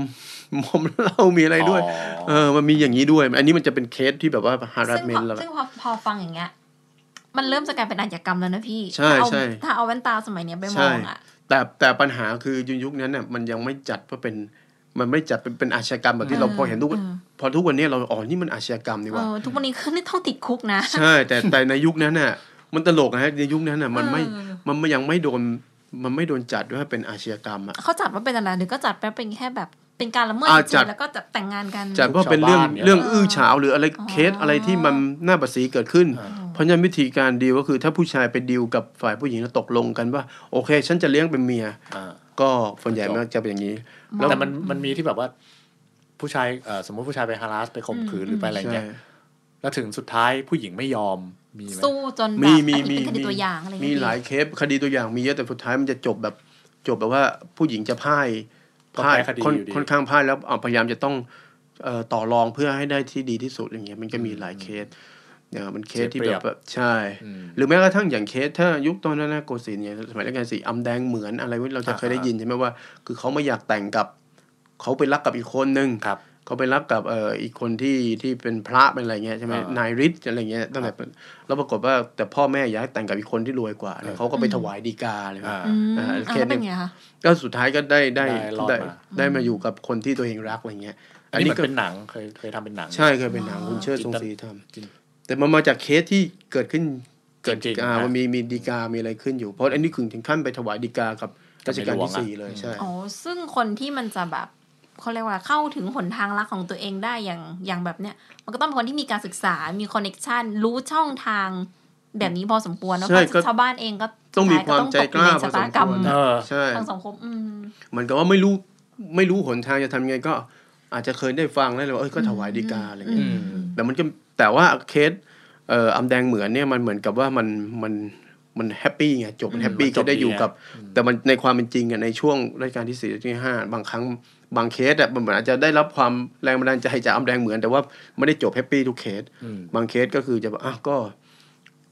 มอมเหล้ามีอะไรด้วยอ๋อเออ มันมีอย่างนี้ด้วย อันนี้มันจะเป็นเคสที่แบบว่าซึ่ง harassment พอแล้วซึ่งพอพอฟังอย่างเงี้ยมันเริ่มจะกลายเป็นอาชญากรรมแล้วนะพี่ ใช่ถ้าเอาใช่ถ้าเอาแว่นตาสมัยเนี้ยไปมใช่องอะ แต่แต่ปัญหาคือยุคนั้นเนี่ยมันยังไม่จัดว่าเป็นมันไม่จัดเป็นเป็นอาชญากรรมแบบที่เราพอเห็นทุกวันเออพอทุกวันนี้เราอ๋อนี่มันอาชญากรรมนี่หเอว่าอทุกวันนี้คือนี่ต้องติดคุกนะ ใช่ แต่แต่ในยุคนั้นน่ะ มันตลกนะฮะในยุคนั้นน่ะมันไม่เออมันไม่ยังไม่โดนมันไม่โดนจัดว่าเป็นอาชญากรรมอะเขาจัดว่าเป็นอะไรหรือก็จัดไปเป็นแค่แบบเป็นการละเมิดอ่าจจัริดงๆแล้วก็จัดแต่งงานกันจัดว่าเป็นเรื่องชาวบ้านเนี่ยเรื่องอื้อฉาวหรืออะไรอ๋อเคสอะไรที่มันหน้าบัสีเกิดขึ้น เพราะฉะนั้นวิธีการดีลก็คือถ้าผู้ชายไปดีลกับฝ่ายผู้หญิงแล้วตกลงกันว่า โอเค ฉันจะเลี้ยงเป็นเมีย อ่าก็ส่วนใหญ่มันจะเป็นอย่างนี้ แล้ว แต่มันมันมีที่แบบว่า ผู้ชายเอ่อสมมติผู้ชายไปฮาราสไปข่มขืนหรือไปอะไรใช่เงี้ย แล้วถึงสุดท้ายผู้หญิงไม่ยอมมีไหมสู้จนแบบมีมีอันมีนี้เป็นคดีตัวอย่างอะไรอย่างมีเงี้ยหลายเคสคดีตัวอย่างมีเยอะแต่สุดท้ายมันจะจบแบบจบแบบว่าผู้หญิงจะพ่ายก็พ่ายแพ้คดีค่อนอยู่ดี ค่อนข้างพ่ายแล้วเอาพยายามจะต้องเอ่อต่อรองเพื่อให้ได้ที่ดีที่สุดอย่างเงี้ยมันก็มีหลายเคส เนี่ยมันเคสที่แบบว่าใช่อืมหรือแม้กระทั่งอย่างเคสถ้ายุคตอนนั้นนะโกศินทร์เนี่ยสมัยรัชกาลสี่อำแดงเหมือนอะไรวะเราจะเคยได้ยินใช่ไหมว่า คือเขาไม่อยากแต่งกับเขาไปรักกับอีกคนนึงครับเขาไปรักกับเอ่ออีกคนที่ที่เป็นพระเป็นอะไรเงี้ยใช่ไหมอ่านายฤทธิ์อะไรเงี้ยตั้งแต่เป็นแล้วปรากฏว่าแต่พ่อแม่อยากให้แต่งกับอีกคนที่รวยกว่าเนี่ยเขาก็ไปถวายดีกาเลยอ่าอืมอ่าอะเคสแล้วเป็นเนี่ยไงคะก็สุดท้ายก็ได้ได้ได้รอดได้มาได้มาอยู่กับคนที่ตัวเองรักอะไรเงี้ยอันนี้เหมือนเป็นหนังเคยเคยทำเป็นหนัง ใช่เคยเป็นหนังคุณเชิดทรงศรีทจริง แต่มันมาจากเคสที่เกิดขึ้นเกิดจริงๆอ่านะมันมีมีฎีกา มีอะไรขึ้นอยู่ เพราะอันนี้คือถึงขั้นไปถวายฎีกากับรัชกาลที่สี่เลยใช่อ๋อซึ่งคนที่มันจะแบบเขาเรียกว่าเข้าถึงหนทางรักของตัวเองได้อย่างอย่างแบบเนี้ยมันก็ต้องเป็นคนที่มีการศึกษา มี connection รู้ช่องทางแบบนี้พอสมควรนะใช่เพราะก็ชาวบ้านเองก็ต้องมีสุดท้ายความใจกล้าอยู่ในชะตากรรมพอสมควรเออใช่ทางสังคมอืมเหมือนกับว่าไม่รู้ไม่รู้หนทางจะทำยังไงก็ อาจจะเคยได้ฟังแล้วเลยว่าเอ้ยก็ถวายฎีกาอะไรเงี้ยอืมแต่มันก็แต่ว่าเคสเอ่ออำแดงเหมือนเนี่ยมันเหมือนกับว่ามันมันมัน happy ไงจบมัน happy มันก็จบได้อยู่ดีอะครับ แต่มันในความเป็นจริงอะในช่วงรัชกาลที่สี่รัชกาลที่ห้าบางครั้งบางเคสอะมันเหมือนอาจจะได้รับความแรงบันดาลใจจากอำแดงเหมือน แต่ว่าไม่ได้จบ happy ทุกเคสอืมบางเคสก็คือจะแบบอะก็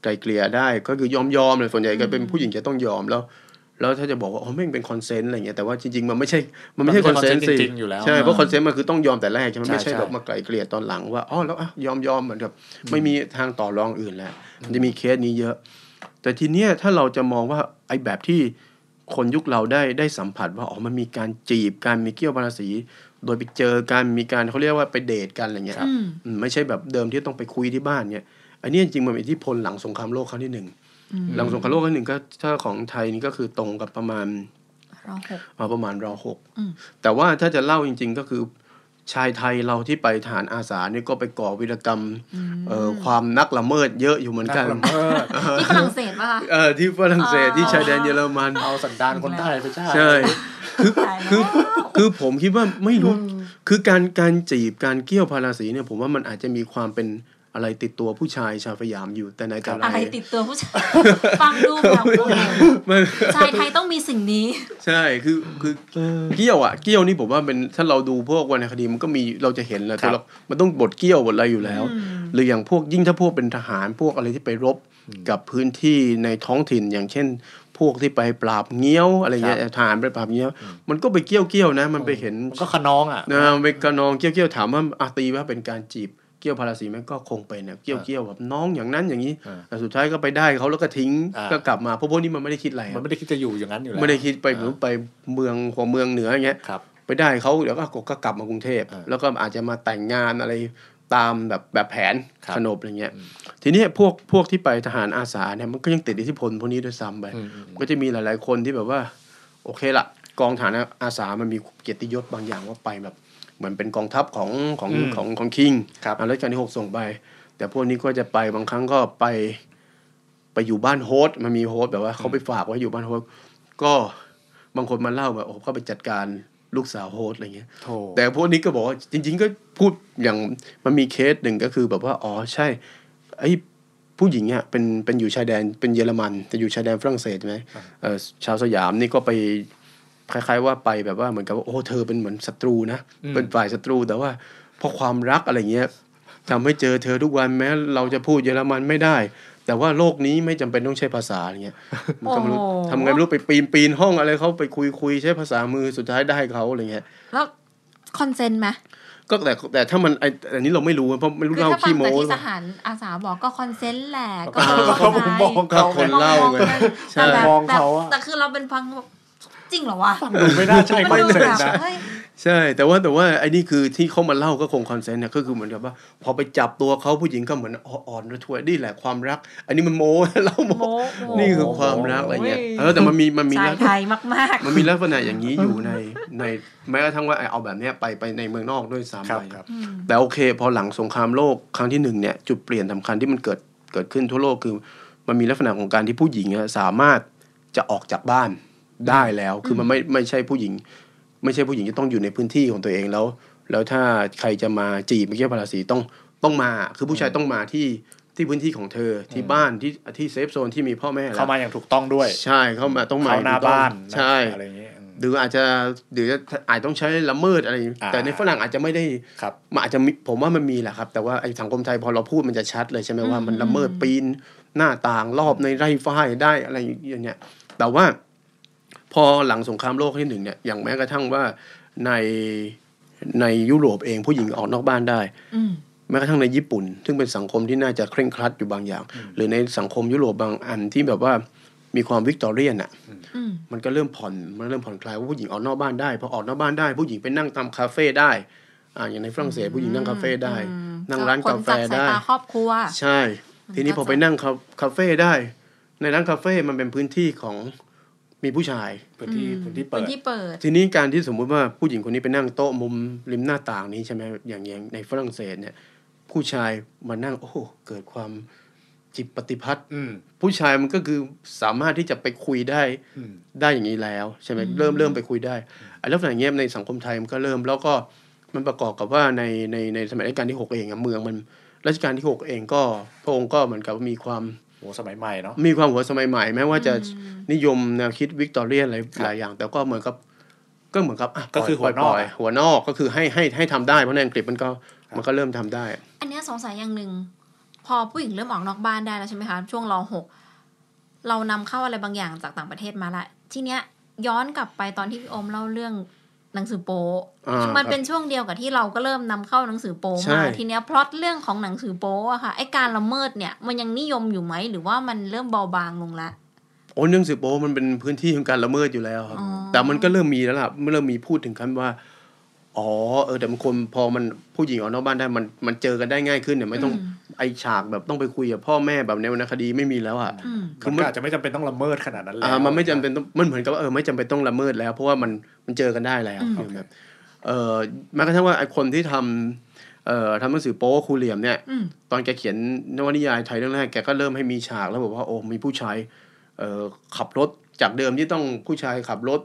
ไกล่เกลี่ยได้ก็คือยอมยอมเลยส่วนใหญ่ก็เป็นผู้หญิงจะต้องยอมแล้ว แล้วถ้าจะบอกว่าอ๋อไม่งั้นเป็น consent อะไรเงี้ยแต่ว่าจริงๆมันไม่ใช่มันไม่ใช่มันไม่เซใช่ consent สิจริงๆอยู่แล้วใช่เพราะ consent มันคือต้องยอมแต่แรกใช่ไหมใช่ไม่ใช่ใช่แบบมาไกล่เกลี่ยตอนหลังว่าอ๋อแล้วอะยอมยอมเหมือนกับไม่มีทางต่อรองอื่นแล้วมันจะมีเคสนี้เยอะ แต่ทีเนี้ยถ้าเราจะมองว่าไอ้แบบที่คนยุคเราได้ได้สัมผัสว่าอ๋อมันมีการจีบการมีเกี้ยวพาราสีโดยไปเจอกันมีการเขาเรียกว่าไปเดทกันอะไรเงี้ยอืมอืมไม่ใช่แบบเดิมที่ต้องไปคุยที่บ้านเนี่ยอันนี้จริงๆมันเป็นอิทธิพลหลังสงครามโลกครั้งที่หนึ่ง หลังสงครามโลกครั้งที่หนึ่งก็ถ้าของไทยนี่ก็คือตรงกับประมาณเราหกอ่าประมาณรอหกอืมแต่ว่าถ้าจะเล่าจริง ๆ ก็คือชายไทยเราที่ไปฐานอาสาเนี่ยก็ไปก่อวิรกรรมเอ่อความนักละเมิดเยอะอยู่เหมือนกันนักละเมิดที่ฝรั่งเศสป่ะคะเออที่ฝรั่งเศสอ๋อที่ชายแดนเยอรมันเอาสันดานคนไทยไปใช่ใช่คือตายแล้วคือคือผมคิดว่าไม่รู้คือการการจีบการเกี่ยวพาราสีเนี่ยผมว่ามันอาจจะมีความเป็น อะไรติดตัวผู้ชายชาวสยามอยู่แต่ไหนแต่ไรอะไรติดตัวผู้ชายฟังดูแบบโอ้โหมันชายไทยต้องมีสิ่งนี้ ใช่คือคือเกี้ยวอะเกี้ยวนี่ผมว่าเป็นถ้าเราดูพวกวรรณคดีมันก็มีเราจะเห็นแหล้วครับเรามันต้องบทเกี้ยวบทอะไรอยู่แล้ว หรืออย่างพวกยิ่งถ้าพวกเป็นทหารพวกอะไรที่ไปรบกับพื้นที่ในท้องถิ่นอย่างเช่น พวกที่ไปปราบเงี้ยวอะไรเงี้ยทหารไปปราบเงี้ยว มันก็ไปเกี้ยวเกี้ยวนะ มันไปเห็นมันก็ขนองอะนะไปกระนองเกี้ยวเกี้ยวถามว่าอาตีว่าเป็นการจีบ เกี้ยวพาราสีไหมก็คงเป็นเนี่ยเกี้ยวเกี้ยวแบบน้องอย่างนั้นอย่างนี้อ่าแต่สุดท้ายก็ไปได้เขาแล้วก็ทิ้งอ่าก็กลับมาเพราะพวกนี้มันไม่ได้คิดอะไรมันไม่ได้คิดจะอยู่อย่างนั้นอยู่แล้วไม่ได้คิดไปเหมือนไปเมืองหัวเมืองเหนืออย่างเงี้ยครับไปได้เขาเดี๋ยวก็ก็กลับมากรุงเทพอ่าแล้วก็อาจจะมาแต่งงานอะไรตามแบบแบบแผนครับขนบอะไรเงี้ย ทีนี้พวกพวกที่ไปทหารอาสาเนี่ยมันก็ยังติดอิทธิพลพวกนี้ด้วยซ้ำไปอืมอืมก็จะมีหลาย ๆ คนที่แบบว่า โอเคละกองทหารอาสามันมีเกียรติยศบางอย่างว่าไปแบบ เหมือนเป็นกองทัพของของอืมของของ king ครับรัชกาลที่หกส่งไป แต่พวกนี้ก็จะไปบางครั้งก็ไปไปอยู่บ้าน host มันมี host แบบว่าเขาไปฝากไว้อยู่บ้าน host ก็บางคนมาเล่าแบบโอ้เขาไปจัดการลูกสาว host อะไรเงี้ยโถแต่พวกนี้ก็บอกว่าจริง ๆ ก็พูดอย่างมันมีเคสหนึ่งก็คือแบบว่าอ๋อใช่ไอ้ผู้หญิงอะเป็นเป็นอยู่ชายแดนเป็นเยอรมัน แต่อยู่ชายแดนฝรั่งเศสใช่ไหมเออชาวสยามนี่ก็ไป คล้าย ๆ ว่าไปแบบว่าเหมือนกับว่าโอ้เธอเป็นเหมือนศัตรูนะเป็นฝ่ายศัตรูแต่ว่าเพราะความรักอะไรเงี้ยทำให้เจอเธอทุกวันแม้เราจะพูดเยอรมันไม่ได้ แต่ว่าโลกนี้ไม่จำเป็นต้องใช้ภาษาอะไรเงี้ยมันก็ไม่รู้โอ้โหทำไงไม่รู้ไปปีนปีนห้องอะไรเขาไปคุยคุยใช้ภาษามือสุดท้ายได้เขาอะไรเงี้ยแล้ว consent ไหมก็แต่แต่ถ้ามันไออันนี้เราไม่รู้เพราะไม่รู้คือเล่าถ้าฟังขี้โม้แต่หรืที่อเปสล่าทหารอาสาบอกก็ consent แหละก็อ่าเข้าใจผมมองก็คนเล่าไงใช่แต่แบบมองแต่เขาอะแต่คือเราเป็นฟังแบบ จริงเหรอวะมันไม่น่าใช่มัไม่ดูเสร็จแบบนะเฮ้ยใช่ แต่ว่าแต่ว่าไอ้นี่คือที่เขามาเล่าก็คงคอนเซนต์เนี่ยก็คือเหมือนกับว่า พอไปจับตัวเขาผู้หญิงก็เหมือนอ่อนระทวยนี่แหละความรัก อันนี้มันโม้เล่าโม้โม้โม้นี่คือความรักอะไรเงี้ยโอ้ยเออแต่มันมีมันมีชายลักษไทณะยมากมันมีลักษณะอย่างนี้อยู่ในในแม้กระทั่งว่าไอ้เอาแบบเนี้ยไปไปในเมืองนอกด้วยซ้ำครับไปครับแต่โอเค พอหลังสงครามโลกครั้งที่หนึ่งเนี่ยจุดเปลี่ยนสำคัญที่มันเกิดเกิดขึ้นทั่วโลกคือ มันมีลักษณะของการที่ผู้หญิงอะสามารถจะออกจากบ้าน ได้แล้ว คือมันไม่ไม่ใช่ผู้หญิง ไม่ใช่ผู้หญิงที่ต้องอยู่ในพื้นที่ของตัวเองแล้ว แล้วถ้าใครจะมาจีบเมื่อกี้พาราสีต้องต้องมา คือผู้ชายต้องมาที่ที่พื้นที่ของเธอที่บ้านที่ที่เซฟโซนที่มีพ่อแม่แล้วเข้ามาอย่างถูกต้องด้วย ใช่เข้ามาต้องมาเข้าหน้าถูกต้องบ้านนะใช่อะไรอย่างเงี้ยอืมหรืออาจจะหรืออาจต้องใช้ละเมิดอะไรอ่าแต่ในฝรั่งอาจจะไม่ได้ครับมันอาจจะมีผมว่ามันมีแหละครับ แต่ว่าไอ้สังคมไทยพอเราพูดมันจะชัดเลยใช่ไหมว่ามันละเมิดปีนหน้าต่างรอบในไร่ฝ้ายได้อะไรอย่างเงี้ยแต่ว่า พอหลังสงครามโลกที่หนึ่งเนี่ยอย่างแม้กระทั่งว่าในในยุโรปเองผู้หญิงออกนอกบ้านได้ๆอืมแม้กระทั่งในญี่ปุ่น ซึ่งเป็นสังคมที่น่าจะเคร่งครัดอยู่บางอย่าง หรือในสังคมยุโรปบางอันที่แบบว่ามีความวิกตอเรียนอะอืมมันก็เริ่มผ่อน มันเริ่มผ่อนคลายว่าผู้หญิงออกนอกบ้านได้ พอออกนอกบ้านได้ ผู้หญิงไปนั่งตามคาเฟ่ได้ อ่าอย่างในฝรั่งเศสผู้หญิงนั่งคาเฟ่ได้อืมนั่งร้านกาแฟคนจากสายได้ตาครอบครัว ใช่ ทีนี้พอไปนั่งคาคาเฟ่ได้ ในร้านคาเฟ่มันเป็นพื้นที่ของ มีผู้ชายพื้นที่พื้นที่เปิพื้ดนที่เปิด ทีนี้การที่สมมุติว่าผู้หญิงคนนี้ไปนั่งโต๊ะมุมริมหน้าต่างนี้ใช่ไหมอย่างอย่างในฝรั่งเศสเนี่ย ผู้ชายมานั่งโอ้โหเกิดความจิตปฏิพัทธ์อืมผู้ชายมันก็คือสามารถที่จะไปคุยได้อืมได้อย่างนี้แล้วใช่ไหมเริ่มเริ่มไปคุยได้ไอ้ลักษณะอย่างเงี้ยในสังคมไทยมันก็เริ่ม แล้วก็มันประกอบกับว่าในในในสมัยรัชกาลที่หกเองอะเมืองมันรัชกาลที่หกเองก็พระองค์ก็เหมือนกับมีความ โหสมัยใหม่เนาะมีความหัวสมัยใหม่แม้ว่าจะนิยมแนวคิดวิกตอเรียนอะไรหลายอย่าง แต่ก็เหมือนกับก็เหมือนกับะก็คือปล่ยหัวนอกปล่ยหัวนอกก็คือให้ให้ให้ทำได้เพราะในอังกฤษมันก็มันก็เริ่มทำได้ อันเนี้ยสงสัยอย่างหนึ่งพอผู้หญิงเริ่มออกนอกบ้านได้แล้วใช่ไหมคะช่วงรหกเรานำเข้าอะไรบางอย่างจากต่างประเทศมาละ ทีเนี้ยย้อนกลับไปตอนที่พี่โอมเล่าเรื่อง หนังสือโป๊อ่ามันเป็นช่วงเดียวกับที่เราก็เริ่มนำเข้าหนังสือโป๊ใช่มาทีเนี้ยพล็อตเรื่องของหนังสือโป๊อะค่ะไอการละเมิดเนี่ยมันยังนิยมอยู่ไหมหรือว่ามันเริ่มเบาบางลงละโอ้เรื่องสื่อโป๊มันเป็นพื้นที่ของการละเมิดอยู่แล้วครับอ๋อแต่มันก็เริ่มมีแล้วล่ะเริ่มมีพูดถึงขั้นว่า อ๋อเออแต่บางคนพอมันผู้หญิงออกนอกบ้านได้มันมันเจอกันได้ง่ายขึ้นเนี่ยไม่ต้องไอฉากแบบต้องไปคุยกับพ่อแม่แบบในวรรณคดีไม่มีแล้วอะอืมคือมันอาจจะไม่จำเป็นต้องละเมิดขนาดนั้นแล้วอ่ามันไม่จำเป็นต้องมันเหมือนกับว่าเออไม่จำเป็นต้องละเมิดแล้ว เพราะว่ามันมันเจอกันได้แล้วคือแบบเออแม้กระทั่งว่าไอคนที่ทำเอ่อทำหนังสือโป๊ครูเหลี่ยมเนี่ยอืมตอนแกเขียนนวนิยายไทยเรื่องแรกแกก็เริ่มให้มีฉากแล้วบอกว่าโอ้มีผู้ชายเอ่อขับรถจากเดิมที่ต้องผู้ชายขับรถ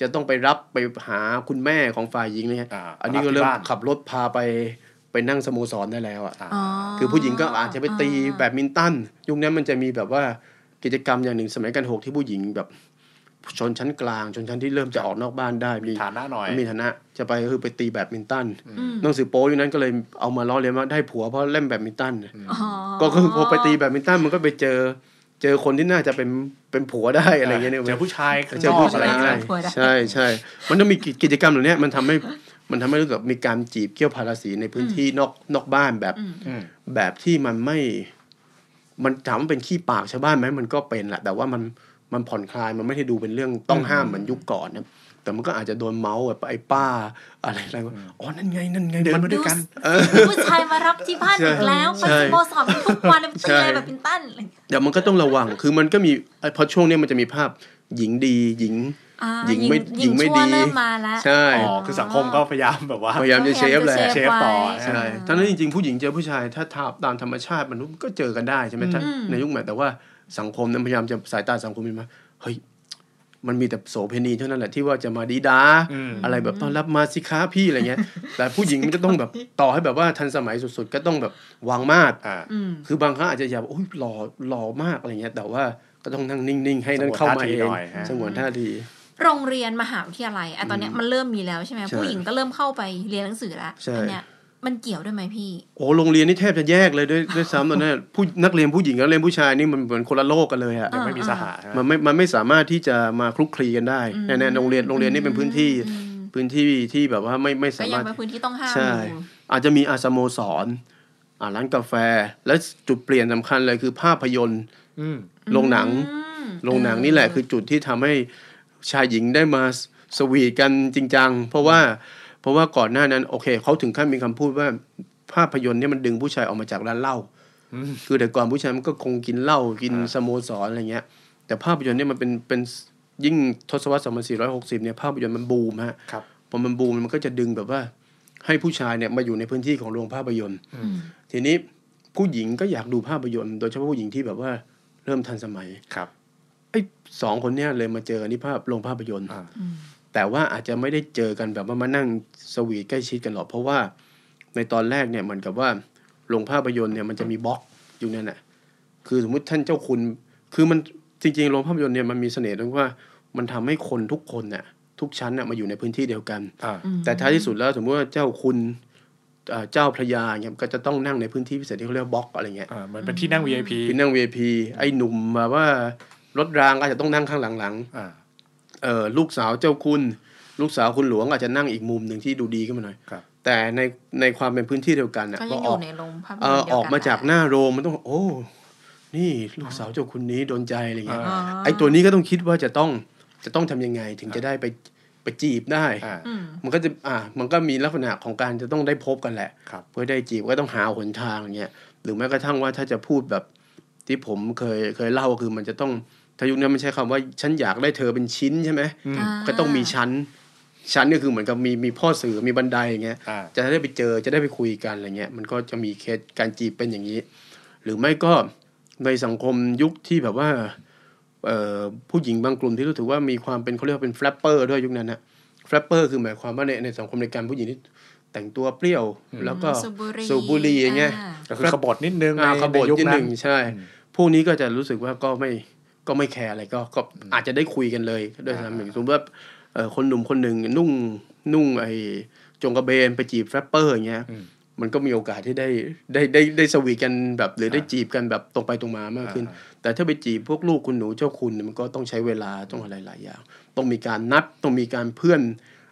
จะต้องไปรับไปหาคุณแม่ของฝ่ายหญิงเนี่ยอ่าอันนี้ก็เริ่มที่บ้านขับรถพาไปไปนั่งสโมสรได้แล้วอะอ๋อคือผู้หญิงก็อาจจะไปตีอ่าแบดมินตันยุคนั้นมันจะมีแบบว่ากิจกรรมอย่างหนึ่งสมัยรัชกาลหกที่ผู้หญิงแบบชนชั้นกลางชนชั้นที่เริ่มจะออกนอกบ้านได้มีฐานะหน่อยมีฐานะจะไปก็คือไปตีแบดมินตันอืมหนังสือโป๊ยุคนั้นก็เลยเอามาล้อเลียนว่าได้ผัวเพราะเล่นแบดมินตันอ๋อก็คือพอไปตีแบดมินตันมันก็ไปเจอ เจอคนที่น่าจะเป็นเป็นผัวได้อะไรเงี้ยเนี่ยเจอผู้ชายข้างเจอนอผู้กอะไรชายอย่างเงี้ยผัวได้ใช่ใช่มันต้องมีกิกิจกรรมเหล่านี้มันทำให้มันทำให้รู้สึกมีการจีบเกี่ยวพาราสีในพื้นที่นอกนอกบ้านแบบอืมอืมแบบที่มันไม่ มันถามว่าเป็นขี้ปากชาวบ้านไหมมันก็เป็นแหละแต่ว่ามันมันผ่อนคลายมันไม่ได้ดูเป็นเรื่องต้องห้ามเหมือนยุคก่อนนะ แต่มันก็อาจจะโดนเมาส์แบบไอ้ป้า อะไรอะไรว่าอ๋อนั่นไงนั่นไงเดินมันมาด้วยกันผู้ชายมารับที่บ้านใช่อีกแล้วไปใช่สโมสรกันทุกวันเลยไปตีใช่อะไรแบบปินตันอะไรอย่างเงี้ยเดี๋ยวมันก็ต้องระวังคือมันก็มีไอ้เพราะช่วงเนี้ยมันจะมีภาพหญิงดีหญิงอ่าหญิงไม่หญิงหญิงไม่ชั่วดีเริ่มมาแล้วใช่อ๋อคือสังคมก็พยายามแบบว่าพยายามจะเชฟแหละพยายามจะเชฟต่อไว้ใช่ทั้งนั้นจริงๆผู้หญิงเจอผู้ชายถ้าทาตามธรรมชาติมันก็เจอกันได้ใช่ไหมถ้าอืมในยุคใหม่แต่ว่าสังคมนั้นพยายามจะสายตาสังคมมันมาเฮ้ย มันมีแต่โสเพณีเท่านั้นแหละที่ว่าจะมาดีดาอืมอะไรแบบต้อนรับมาสิค้าพี่อะไรเงี้ย แต่ผู้หญิงมันจะต้องแบบต่อให้แบบว่าทันสมัยสุดๆ ก็ต้องแบบวางมาดอ่าอืมคือบางครั้งอาจจะอยากว่าอุ้ยหล่อหล่อมากอะไรเงี้ย แต่ว่าก็ต้องนั่งนิ่งๆ ให้นั่นเข้ามาเอสงวนท่าทีหงน่อยฮะสงวนท่าทีโรงเรียนมหาวิทยาลัยอะตอนเนี้ยมันเริ่มมีแล้วใช่ไหมใช่ผู้หญิงก็เริ่มเข้าไปเรียนหนังสือแล้วใช่อัเนี้ย มันเกี่ยวด้วยไหมพี่ โอ้โรงเรียนนี่แทบจะแยกเลยด้วยด้วยซ้ำตอนนั้นผู้นักเรียนผู้หญิงกับนักเรียนผู้ชายนี่มันเหมือนคนละโลกกันเลยอะยังไม่มีสหะมันไม่มันไม่สามารถที่จะมาคลุกคลีกันได้อืมแน่ๆโรงเรียนโรงเรียนนี่เป็นพื้นที่อืมพื้นที่ที่แบบว่าไม่ไม่ก็สายัมางรถเป็นพื้นที่ต้องห้ามใช่อยู่อาจจะมีอาสโมสรอ่าร้านกาแฟ และจุดเปลี่ยนสำคัญเลยคือภาพยนตร์อืมโรงหนังอืมโรงหนังนี่แหละคือจุดที่ทำให้ชายหญิงได้มาสวีทกันจริงจังเพราะว่าเพ ราะว่าก่อนหน้านั้นโอเคเขาถึงขั้นมีคำพูดว่าภาพยนตร์เนี่ยมันดึงผู้ชายออกมาจากร้านเหล้าอืมคือแต่ก่อนผู้ชายมันก็คงกินเหล้ากินอ่าสโมสรอะไรเงี้ย แต่ภาพยนตร์เนี่ยมันเป็นเป็นยิ่งทศวรรษ2460เนี่ยภาพยนตร์มันบูมฮะครับพอมันบูมมันก็จะดึงแบบว่า ให้ผู้ชายเนี่ยมาอยู่ในพื้นที่ของโรงภาพยนตร์อืมทีนี้ผู้หญิงก็อยากดูภาพยนตร์โดยเฉพาะผู้หญิงที่แบบว่าเริ่มทันสมัยครับไอ้สองคนเนี้ยเลยมาเจอกันที่ภาพโรงภาพยนตร์อ่าอืมแต่ว่าอาจจะไม่ได้เจอกันแบบว่ามานั่ง สวีทใกล้ชิดกันหรอกเพราะว่าในตอนแรกเนี่ยเหมือนกับว่าโรงภาพยนตร์เนี่ยมันจะมีบล็อกอยู่นั่นแหละคือสมมุติท่านเจ้าคุณ คือมันจริงๆโรงภาพยนตร์เนี่ยมันมีเสน่ห์ตรงว่ามันทำให้คนทุกคนเนี่ยทุกชั้นน่ะมาอยู่ในพื้นที่เดียวกันอ่าอืมแต่ท้ายที่สุดแล้วสมมติว่าเจ้าคุณเอ่อเจ้าพระยาเนี่ยก็จะต้องนั่งในพื้นที่พิเศษที่เขาเรียกว่าบล็อกอะไรเงี้ยอ่าเหมือนเป็นที่นั่ง VIP คือนั่ง VIP ไอ้หนุ่มแบบว่ารถรางอาจจะต้องนั่งข้างหลังๆอ่าเออลูกสาวเจ้าคุณ ลูกสาวคุณหลวงอาจจะนั่งอีกมุมหนึ่งที่ดูดีขึ้นมาหน่อยครับแต่ในในความเป็นพื้นที่เดียวกันน่ะก็พยัองอออยู่กในโรงภาพยนตร์เออเดียวออกมาจากแหละหน้าโรงมันต้อง โอ้นี่ลูกสาวเจ้าคุณนี้โดนใจอะไรเงี้ยอ่าไอ้ตัวนี้ก็ต้องคิดว่าจะต้องจะต้องทำยังไงถึงจะได้ไปไปจีบได้อ่าอืมมันก็จะอ่ามันก็มีลักษณะของการจะต้องได้พบกันแหละครับเพื่อได้จีบก็ต้องหาหนทางอย่างเงี้ยหรือแม้กระทั่งว่าถ้าจะพูดแบบที่ผมเคยเคยเล่าคือมันจะต้องถ้ายุคนี้มันใช้คำว่าฉันอยากได้เธอเป็นชิ้นใช่ไหมอืมอ่าก็ต้องมีชั้น ชั้นก็คือเหมือนกับมีมีพ่อสื่อมีบันไดอย่างเงี้ยอ่าจะได้ไปเจอจะได้ไปคุยกันอะไรเงี้ยมันก็จะมีเคสการจีบเป็นอย่างนี้ หรือไม่ก็ในสังคมยุคที่แบบว่าเอ่อผู้หญิงบางกลุ่มที่รู้สึกว่ามีความเป็นเขาเรียกว่าเป็น flapper ด้วยยุคนั้นนะ flapper คือหมายความว่าในในสังคมในการผู้หญิงที่แต่งตัวเปรี้ยว แล้วก็สูบบุหรี่สูบบุหรี่อย่างเงี้ยอ่าก็คือขบถนิดนึงอ่าในขบฏในยุคที่หนั้นึ่นงใช่พวกนี้ก็จะรู้สึกว่าก็ไม่ก็ไม่แคร์อะไรก็ก็อาจจะได้คุยกันเลยด้วยซ้ำอย่างสมมติว่าเอ่อ คนหนุ่มคนหนึ่งนุ่งนุ่งไอ้จงกระเบนไปจีบแฟรปเปอร์อย่างเงี้ยอืมมันก็มีโอกาสที่ได้ได้ได้ได้สวีทกันแบบหรือได้จีบกันแบบตรงไปตรงมามากขึ้น แต่ถ้าไปจีบพวกลูกคุณหนูเจ้าคุณเนี่ยมันก็ต้องใช้เวลาต้องอะไรหลายอย่าง ต้องมีการนัดต้องมีการเพื่อน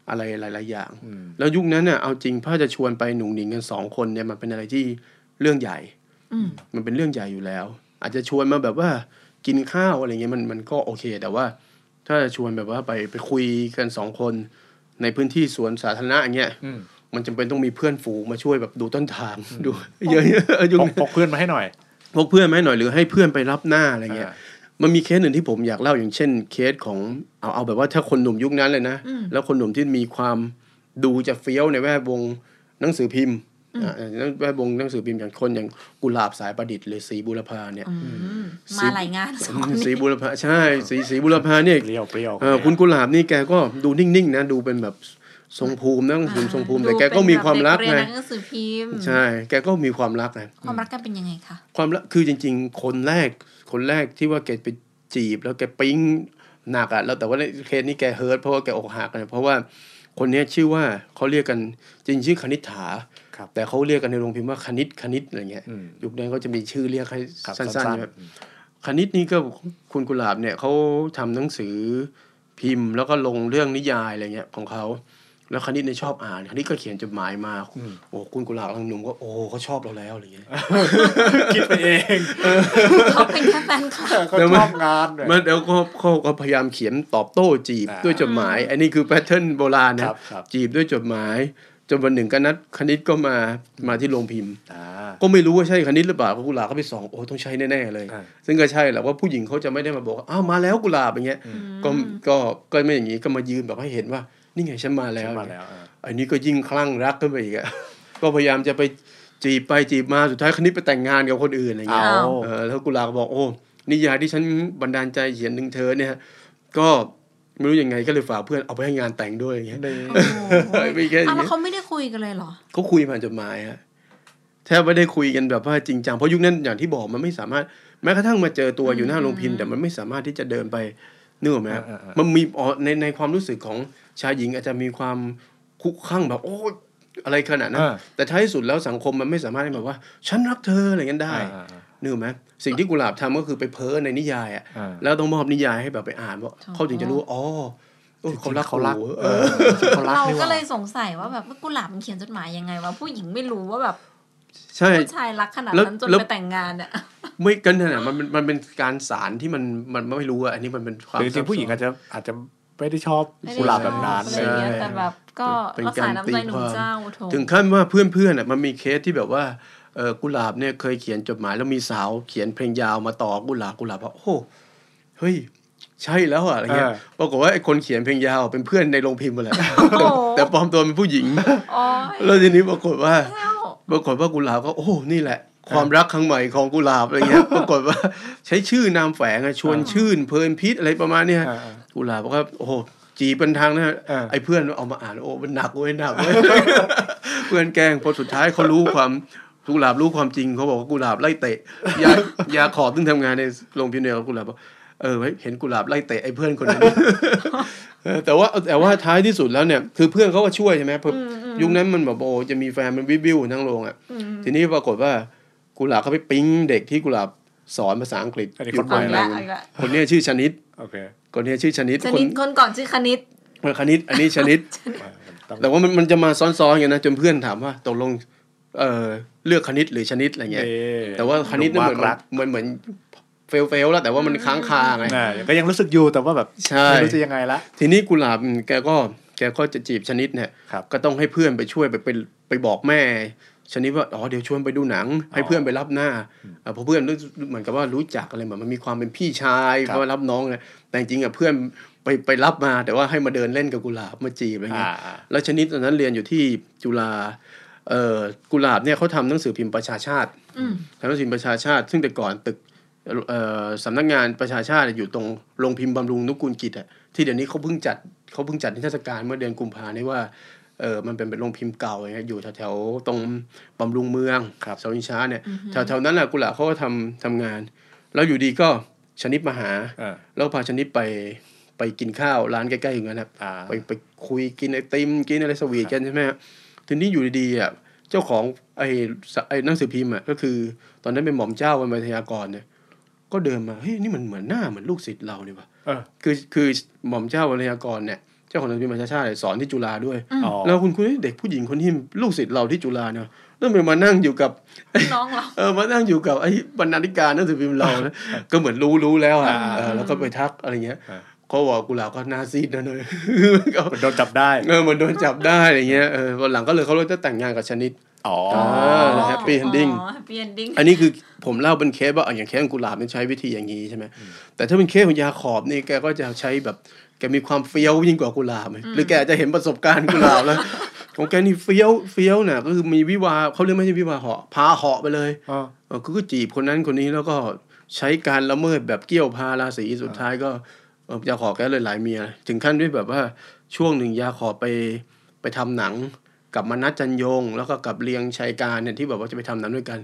อะไรหลาย ๆ อย่างอืมแล้วยุคนั้นเนี่ยเอาจริงถ้าจะชวนไปหนุ่งหนิงกันสองคนเนี่ยมันเป็นอะไรที่เรื่องใหญ่อืมมันเป็นเรื่องใหญ่อยู่แล้ว อาจจะชวนมาแบบว่ากินข้าวอะไรเงี้ยมันมันก็โอเค แต่ว่า ถ้าชวนแบบว่าไปไปคุยกันสองคนในพื้นที่สวนสาธารณะอย่างเงี้ยอืมมันจำเป็นต้องมีเพื่อนฝูงมาช่วยแบบดูต้นทางดูเยอะๆเออยุพงกพกเพื่อนมาให้หน่อยพกเพื่อนไหมาให้หน่อยหรือให้เพื่อนไปรับหน้าอะไรเงี้ยอ่ามันมีเคสหนึ่งที่ผมอยากเล่าอย่างเช่น เคสของเอาเอาแบบว่าถ้าคนหนุ่มยุคนั้นเลยนะอืมแล้วคนหนุ่มที่มีความดูจะเฟี้ยวในแวดวงหนังสือพิมพ์อ่า แวดวงหนังสือพิมพ์อย่างคนอย่างกุหลาบสายประดิษฐ์หรือสีบุรพาเนี่ยอืมมาหลายงานสองสีนี่บุรพาใช่สีสีบุรพาเนี่ยเปรี้ยวเปรี้ยวเออคุณกุหลาบนี่แกก็ดูนิ่งๆนะดูเป็นแบบทรงภูมินะหนังสือทรงภูมิแต่แกก็มีความรักเรียนไงหนังสือพิมพ์ใช่ แกก็มีความรักนะความรักกันเป็นยังไงคะความรักคือจริง ๆ คนแรก คนแรกที่ว่าแกไปจีบ แล้วแกปิ๊งหนักอะแล้วแต่ว่าในเคสนี้แกเฮิร์ตเพราะว่าแกอกหักนะเพราะว่าคนเนี้ยชื่อว่าเขาเรียกกันจริงชื่อคณิษฐาครับ แต่เขาเรียกกันในโรงพิมพ์ว่าคณิตคณิตอะไรเงี้ยอืมยุคนั้นก็จะมีชื่อเรียกให้ครับสั้นๆสั้นใช่ไหมคณิตนี่ก็คุณกุหลาบเนี่ยเขาทำหนังสือพิมพ์ แล้วก็ลงเรื่องนิยายอะไรเงี้ยของเขาแล้วคณิตเนี่ยชอบอ่านคณิตก็เขียนจดหมายมา โอ้คุณกุหลาบกำลังหนุ่มก็โอ้เขาชอบเราแล้วอะไรเงี้ยคิดไปเองเขาเป็นแค่แฟนคลับเขาชอบงานเนี่ยมันแล้วก็เขาก็พยายามเขียนตอบโต้จีบอ่าด้วยจดหมาย อันนี้คือแพทเทิร์นโบราณนะครับครับจีบด้วยจดหมาย จนวันหนึ่งก็นัดคณิตก็มามาที่โรงพิมพ์อ่าก็ไม่รู้ว่าใช่คณิตหรือเปล่าก็กุหลาบก็ไปส่องโอ้ต้องใช่แน่ๆเลยอ่าซึ่งก็ใช่แหละว่าผู้หญิงเขาจะไม่ได้มาบอกว่าอ้าวมาแล้วกุหลาบอย่างเงี้ยก็ก็ก็ไม่อย่างนี้ก็มายืนแบบให้เห็นว่า นี่ไงฉันมาแล้วมาแล้วอ่าอันนี้ก็ยิ่งคลั่งรักขึ้นไปอีกอะก็พยายามจะไปจีบไปจีบมาสุดท้ายคณิตไปแต่งงานกับคนอื่นอะไรเงี้ยเอาเออแล้วกุหลาบก็บอกโอ้นิยายที่ฉันบันดาลใจเขียนถึงเธอเนี่ยก็ ไม่รู้ยังไงก็เลยฝากเพื่อนเอาไปให้งานแต่งด้วยอย่างเงี้ยในไม่แค่ออ้าวย่างแล้วเงี้ยเขาไม่ได้คุยกันเลยเหรอเขาคุยผ่านจดหมายฮะแทบไม่ได้คุยกันแบบว่าจริงจังเพราะยุคนั้นอย่างที่บอกมันไม่สามารถแม้กระทั่งมาเจอตัวอยู่หน้าโรงพิมพ์แต่มันไม่สามารถที่จะเดินไปนึกออกไหมฮะอ่าอ่าอ่ามันมีอ๋อในในความรู้สึกของชายหญิงอาจจะมีความคุกคั่งแบบ โอ้ยอะไรขนาดนั้นอ่าแต่ท้ายสุดแล้วสังคมมันไม่สามารถที่แบบว่า ฉันรักเธออะไรเงี้ยได้อ่าอ่านึกออกไหม สิ่งที่กุหลาบทำก็คือไปเพ้อในนิยายอะอ่าแล้วต้องมอบนิยายให้แบบไปอ่านว่าเขาถึงจะรู้ว่าอ๋อเออเขารักเขารักกูเออเขารักเรานี่หก็ว่าเลยสงสัยว่าแบบว่ากุหลาบมันเขียนจดหมายยังไงวะผู้หญิงไม่รู้ว่าแบบใช่ผู้ชายรักขนาดแล้วนั้นจนแล้วไปแต่งงานอะไม่กันนะมันเป็นมันเป็นการสารที่มันมันไม่รู้อะอันนี้มันเป็นความหรือจริงๆผู้หญิงอาจจะอาจจะไม่ได้ชอบไม่ได้กุหลาบแบบนั้นชอบอะไรเงี้ยแต่แบบก็เป็นรักกาษารน้ำใจตีหนุ่คมวามเจ้าโถถึงขั้นว่าเพื่อนๆอะมันมีเคสที่แบบว่าเออ กุหลาบเนี่ยเคยเขียนจดหมายแล้วมีสาวเขียนเพลงยาวมาต่อกุหลาบกุหลาบบอกโอ้โหเฮ้ยใช่แล้วอะอะไรเงี้ยเออปรากฏว่าไอ้คนเขียนเพลงยาวเป็นเพื่อนในโรงพิมพ์มาแหละแต่แต่ปลอมตัวเป็นผู้หญิงโอ้ยแล้วทีนี้ปรากฏว่าแล้วปรากฏว่ากุหลาบก็โอ้นี่แหละ ความรักครั้งใหม่ของกุหลาบอะไรเงี้ยปรากฏว่าใช้ชื่อนามแฝงอะชวนชื่นเพลินพิษอะไรประมาณเนี้ยอ่าอ่ากุหลาบบอกว่าโอ้โหจีบเป็นทางนะเออไอ้เพื่อนเอามาอ่านโอ้มันหนักเว้ยหนักเว้ยเพื่อนแกล้งพอสุดท้ายเขารู้ความ กุหลาบรู้ความจริงเขาบอกว่ากุหลาบไล่เตะยายาขอบซึ่งทำงานในโรงพิมพ์เนี่ยกุหลาบบอกเออเฮ้ยเห็นกุหลาบไล่เตะไอ้เพื่อนคนนั้นเออแต่ว่าแต่ว่าท้ายที่สุดแล้วเนี่ย คือเพื่อนเขาก็ช่วยใช่ไหมเพราะยุคนั้นมันแบบโอ้จะมีแฟนมันวิบวิวทั้งโรงอะทีนี้ปรากฏว่ากุหลาบเขาไปปิ๊งเด็กที่กุหลาบสอนภาษาอังกฤษอันนี้อยู่คนคใหม่นหเอานึ่อีงกละเอาอีกละคนเนี้ยชื่อชนิดโอเคคนเนี้ยชื่อชนิดชคนนิดคนก่อนชื่อคณิตคนคณิตอันนี้ชนิดต้องแต่ว่ามันมันจะมาซ้อนๆกันนะจนเพื่อนถามว่าตกลง เออเลือกคณิตหรือชนิดอะไรเงี้ยเอ๊ะแต่ว่าคณิตนั่นเหมือนดูมากรักเหมือนเหมือนเฟลเฟลแล้วแต่ว่ามันค้างคาไงอ่าก็ยังรู้สึกอยู่แต่ว่าแบบใช่ไม่รู้จะยังไงละทีนี้กุหลาบแกก็แกก็จะจีบชนิดเนี่ยครับก็ต้องให้เพื่อนไปช่วยไปไปไปบอกแม่ ชนิดว่าอ๋อเดี๋ยวชวนไปดูหนัง ให้เพื่อนไปรับหน้าอ่าเพราะเพื่อนรู้เหมือนกับว่ารู้จักอะไรแบบมันมีความเป็นพี่ชายครับเพราะว่ารับน้องไงแต่จริงๆอะเพื่อนไปไปรับมาแต่ว่าให้มาเดินเล่นกับกุหลาบมาจีบอะไรเงี้ยอ่าแล้วชนิดตอนนั้นเรียนอยู่ที่จุฬา เอ่อกุหลาบเนี่ยเขาทำหนังสือพิมพ์ประชาชาติอืมทำหนังสือพิมพ์ประชาชาติ ซึ่งแต่ก่อนตึกเอ่อสำนักงานประชาชาติอยู่ตรงโรงพิมพ์บำรุงนุกูลกิจอะที่เดี๋ยวนี้เขาเพิ่งจัดเขาเพิ่งจัดนิทรรศการเมื่อเดือนกุมภาเนี่ยว่าเออมันเป็นเป็นโรงพิมพ์เก่าอย่างเงี้ยอยู่แถวๆตรงบำรุงเมืองครับเสาอินช้าเนี่ยแถวๆนั้นแหละกุหลาบเขาก็ทำทำงาน แล้วอยู่ดีก็ชนิดมาหาอ่าแล้วพาชนิดไปไปกินข้าวร้านใกล้ๆอย่างนั้นครับอ่าไปไปคุยกินไอติมกินอะไรสวีทกันใช่ไหมฮะ ทีนี้อยู่ดีๆอะเจ้าของไอ้สไอ้หนังสือพิมพ์อะก็คือ ตอนนั้นเป็นหม่อมเจ้าวันมัธยากรเนี่ย ก็เดินมาเฮ้ยนี่มันเหมือนหน้าเหมือนลูกศิษย์เราเนี่ยว่ะเออคือคือหม่อมเจ้าวันมัธยากรเนี่ยเจ้าของหนังสือพิมพ์ประชาชาติเนี่ยสอนที่จุฬาด้วยอ๋อแล้วคุณคุณเด็กผู้หญิงคนที่ลูกศิษย์เราที่จุฬาเนี่ยแล้วแล้วมันมานั่งอยู่กับน้องเราเออมานั่งอยู่กับไอ้บรรณาธิการหนังสือพิมพ์เรานะก็เหมือนรู้รู้แล้วอะอ่าเออแล้วก็ไปทักอะไรเงี้ยอ่า เขาบอกกุหลาบก็หน้าซีดนะเนยมันโดนจับได้เออเหมือนโดนจับได้อะไรเงี้ยเออวันหลังก็เลยเขาเลยจะแต่งงานกับชนิดอ๋ออ happy ending อ๋อ happy ending อันนี้คือผมเล่าเป็นเคสว่าอะอย่างเคสของกุหลาบมันใช้วิธีอย่างนี้ใช่ไหมแต่ถ้าเป็นเคสของยาขอบนี่แกก็จะใช้แบบแกมีความเฟี้ยวยิ่งกว่ากุหลาบไหมหรือแกจะเห็นประสบการณ์กุหลาบแล้วของแกนี่เฟี้ยวเฟี้ยวน่ะก็คือมีวิวาเขาเรียกไม่ใช่วิวาเหาะพาเหาะไปเลยอ๋อเออก็จีบคนนั้นคนนี้แล้วก็ใช้การละเมิดแบบเกี่ยวพาราศีสุดท้ายก็เอ่อ ยาขอบแกเลยหลายเมีย ถึงขั้นด้วยแบบว่าช่วงหนึ่งยาขอบไปไปทำหนังกับมนัสจันยง แล้วก็กับเลียงชัยการเนี่ยที่แบบว่าจะไปทำหนังด้วยกัน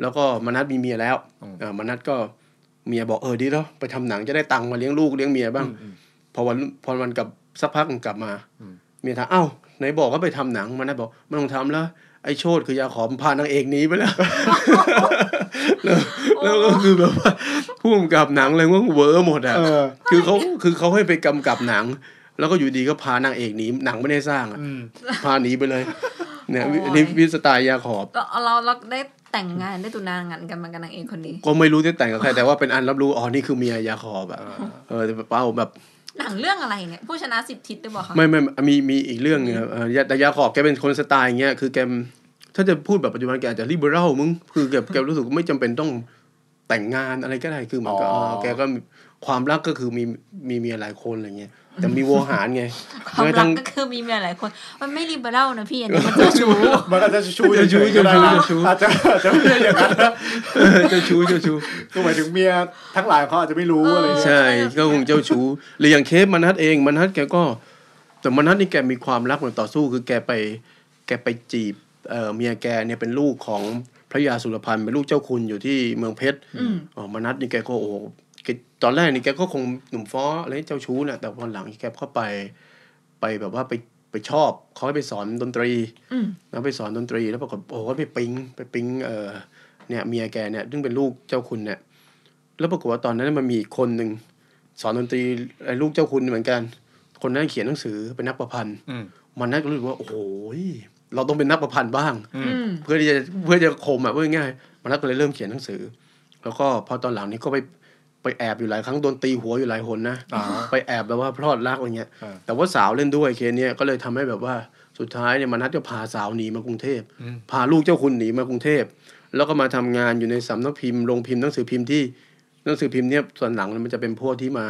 แล้วก็มนัสมีเมียแล้วเออมนัสก็เมียบอกเออดีแล้วไปทำหนังจะได้ตังค์มาเลี้ยงลูกเลี้ยงเมียบ้างพอวันพอวันกลับสักพักหนึ่งกลับมาเมียถามเอ้าไหนบอกว่าไปทำหนังมนัสบอกไม่ต้องทำแล้วไอ้โชดคือยาขอมพานางเอกหนีไปแล้ว แล้วแล้วก็คือแบบว่าผู้กำกับหนังเลยว่าเวอร์หมดอะเออคือเขาคือเขาให้ไปกำกับหนัง แล้วก็อยู่ดีก็พานางเอกหนีหนังไม่ได้สร้างอะอืมพาหนีไปเลย เนี่ยโอ้ยอันนี่วิสไตล์ยาขอบก็เราเราได้แต่งงานได้ตุนางานกันมากันนางเอกคนนี้ ก็ไม่รู้จะแต่งกับใครแต่ว่าเป็นอันรับรู้อ๋อนี่คือเมียยาขอบอะเออแต่เป้าแบบหนังเรื่องอะไรเนี่ยผู้ชนะสิบทิศได้บอกคะไม่ไม่มีมีอีกเรื่องหนึงครับเอ่อยาแต่ยาขอบแกเป็นคนสไตล์อย่างเงี้ยคือแก ถ้าจะพูดแบบปัจจุบันแกอาจจะริเบอรัลมึงคือแกแกรู้สึกว่าไม่จำเป็นต้องแต่งงานอะไรก็ได้คือเหมือนกับอ๋อเออแกก็มีความรักก็คือมีมีเมียหลายคนอะไรเงี้ยแต่มีโวหารไงความแม้รัทั้กงก็คือมีเมียหลายคน มันไม่ริเบอรัลนะพี่อันนี้มันเจ้าชู้มันอาจจะชูเจ้าชู้ฉยๆก็ได้นะเจ้าชู้อาจจะอาจจะไม่ใช่อย่างนั้นนะเออเจ้าชู้เจ้าชู้คือหมายถึงเมียทั้งหลายเขาอาจจะไม่รู้อะไรเงี้ยใช่ก็คงเจ้าชู้หรืออย่างเคสมนัทเองมนัทแกก็ แต่มนัทนี่แกมีความรักเหมือนต่อสู้คือแกไป แกไปจีบ เอ่อเมียแกเนี่ยเป็นลูกของพระยาสุรพันธ์เป็นลูกเจ้าคุณอยู่ที่เมืองเพชรอืมอ๋อมนัทนี่แกก็โอ้โหแกตอนแรกนี่แกก็คงหนุ่มฟ้ออะไรเจ้าชู้น่ะแต่วันหลังแกก็ไปไปแบบว่าไปไปชอบเขาให้ไปสอนดนตรีอืมแล้วไปสอนดนตรี แล้วปรากฏโอ้โหไปปิ๊งไปปิ๊งเออเนี่ยเมียแกเนี่ยซึ่งเป็นลูกเจ้าคุณเนี่ย แล้วปรากฏว่าตอนนั้นมันมีอีกคนหนึ่งสอนดนตรีไอ้ลูกเจ้าคุณเหมือนกัน คนนั้นเขียนหนังสือเป็นนักประพันธ์อืมมันน่าก็รู้สึกว่าโอ้โห เราต้องเป็นนักประพันธ์บ้างอือืมเพื่อที่จะเพื่อจะคมอะเพื่อง่ายๆมันก็เลยเริ่มเขียนหนังสือ แล้วก็พอตอนหลังนี้ก็ไปไปแอบอยู่หลายครั้งโดนตีหัวอยู่หลายหนนะอ๋อไปแอบแบบว่าพลอดรักอะไรเงี้ยอ่าแต่ว่าสาวเล่นด้วยเคสเนี้ยก็เลยทำให้แบบว่าสุดท้ายเนี่ยมนัดจะพาสาวหนีมากรุงเทพอืมพาลูกเจ้าคุณหนีมากรุงเทพแล้วก็มาทำงานอยู่ในสำนักพิมพ์โรงพิมพ์หนังสือพิมพ์ที่หนังสือพิมพ์เนี่ยส่วนหลังมันจะเป็นพวกที่มา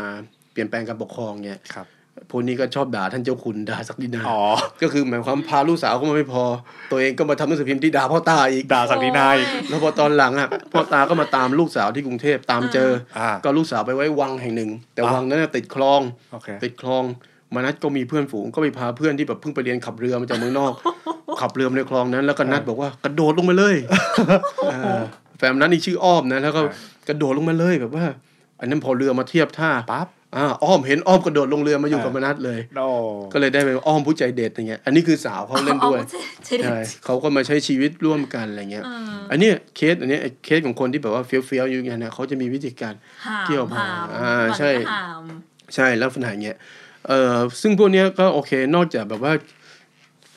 เปลี่ยนแปลงการปกครองเนี่ยครับ พวกนี้ก็ชอบด่าท่านเจ้าคุณด่าศักดินาอ๋อก็คือหมายความพาลูกสาวเข้ามาไม่พอ ตัวเองก็มาทำหนังสือพิมพ์ที่ด่าพ่อตาอีกด่าสักดีนายแล้วพอตอนหลังอะพ่อตาก็มาตามลูกสาวที่กรุงเทพตามเจออาก็ลูกสาวไปไว้วังแห่งหนึ่ง แต่อ่าวังนั้นนะติดคลองโอเคติดคลองมานัดก็มีเพื่อนฝูงก็ไปพาเพื่อนที่แบบเพิ่งไปเรียนขับเรือมาจากเมืองนอก ขับเรือมาในคลองนั้น แล้วก็นัดบอกว่ากระโดดลงมาเลยเออแฟนนัดนี่ชื่ออ้อมนะแล้วก็กระโดดลงมาเลยแบบว่า อันนั้นพอเรือมาเทียบท่าปั๊บ อ่าอ้อมเห็นอ้อมกระโดดลงเรือมาอยู่กับอ่ามมานัดเลยโอ้ก็เลยได้ไปอ้อมผู้ใจเด็ดอย่างเงี้ย อันนี้คือสาวเขาเล่นด้วยอ๋อใช่ใช่ใช่เขาก็มาใช้ชีวิตร่วมกันอะไรเงี้ยเอออันเนี้ยเคสอันเนี้ยไอ้เคสของคนที่แบบว่าเฟี้ยวเฟี้ยวๆอยู่อย่างเงี้ยนะเขาจะมีวิธีการหามเกี่ยวหามอ่าใช่วันก็หามใช่ลักษณะอย่างเงี้ยเอ่อซึ่งพวกเนี้ยก็โอเคนอกจากแบบว่า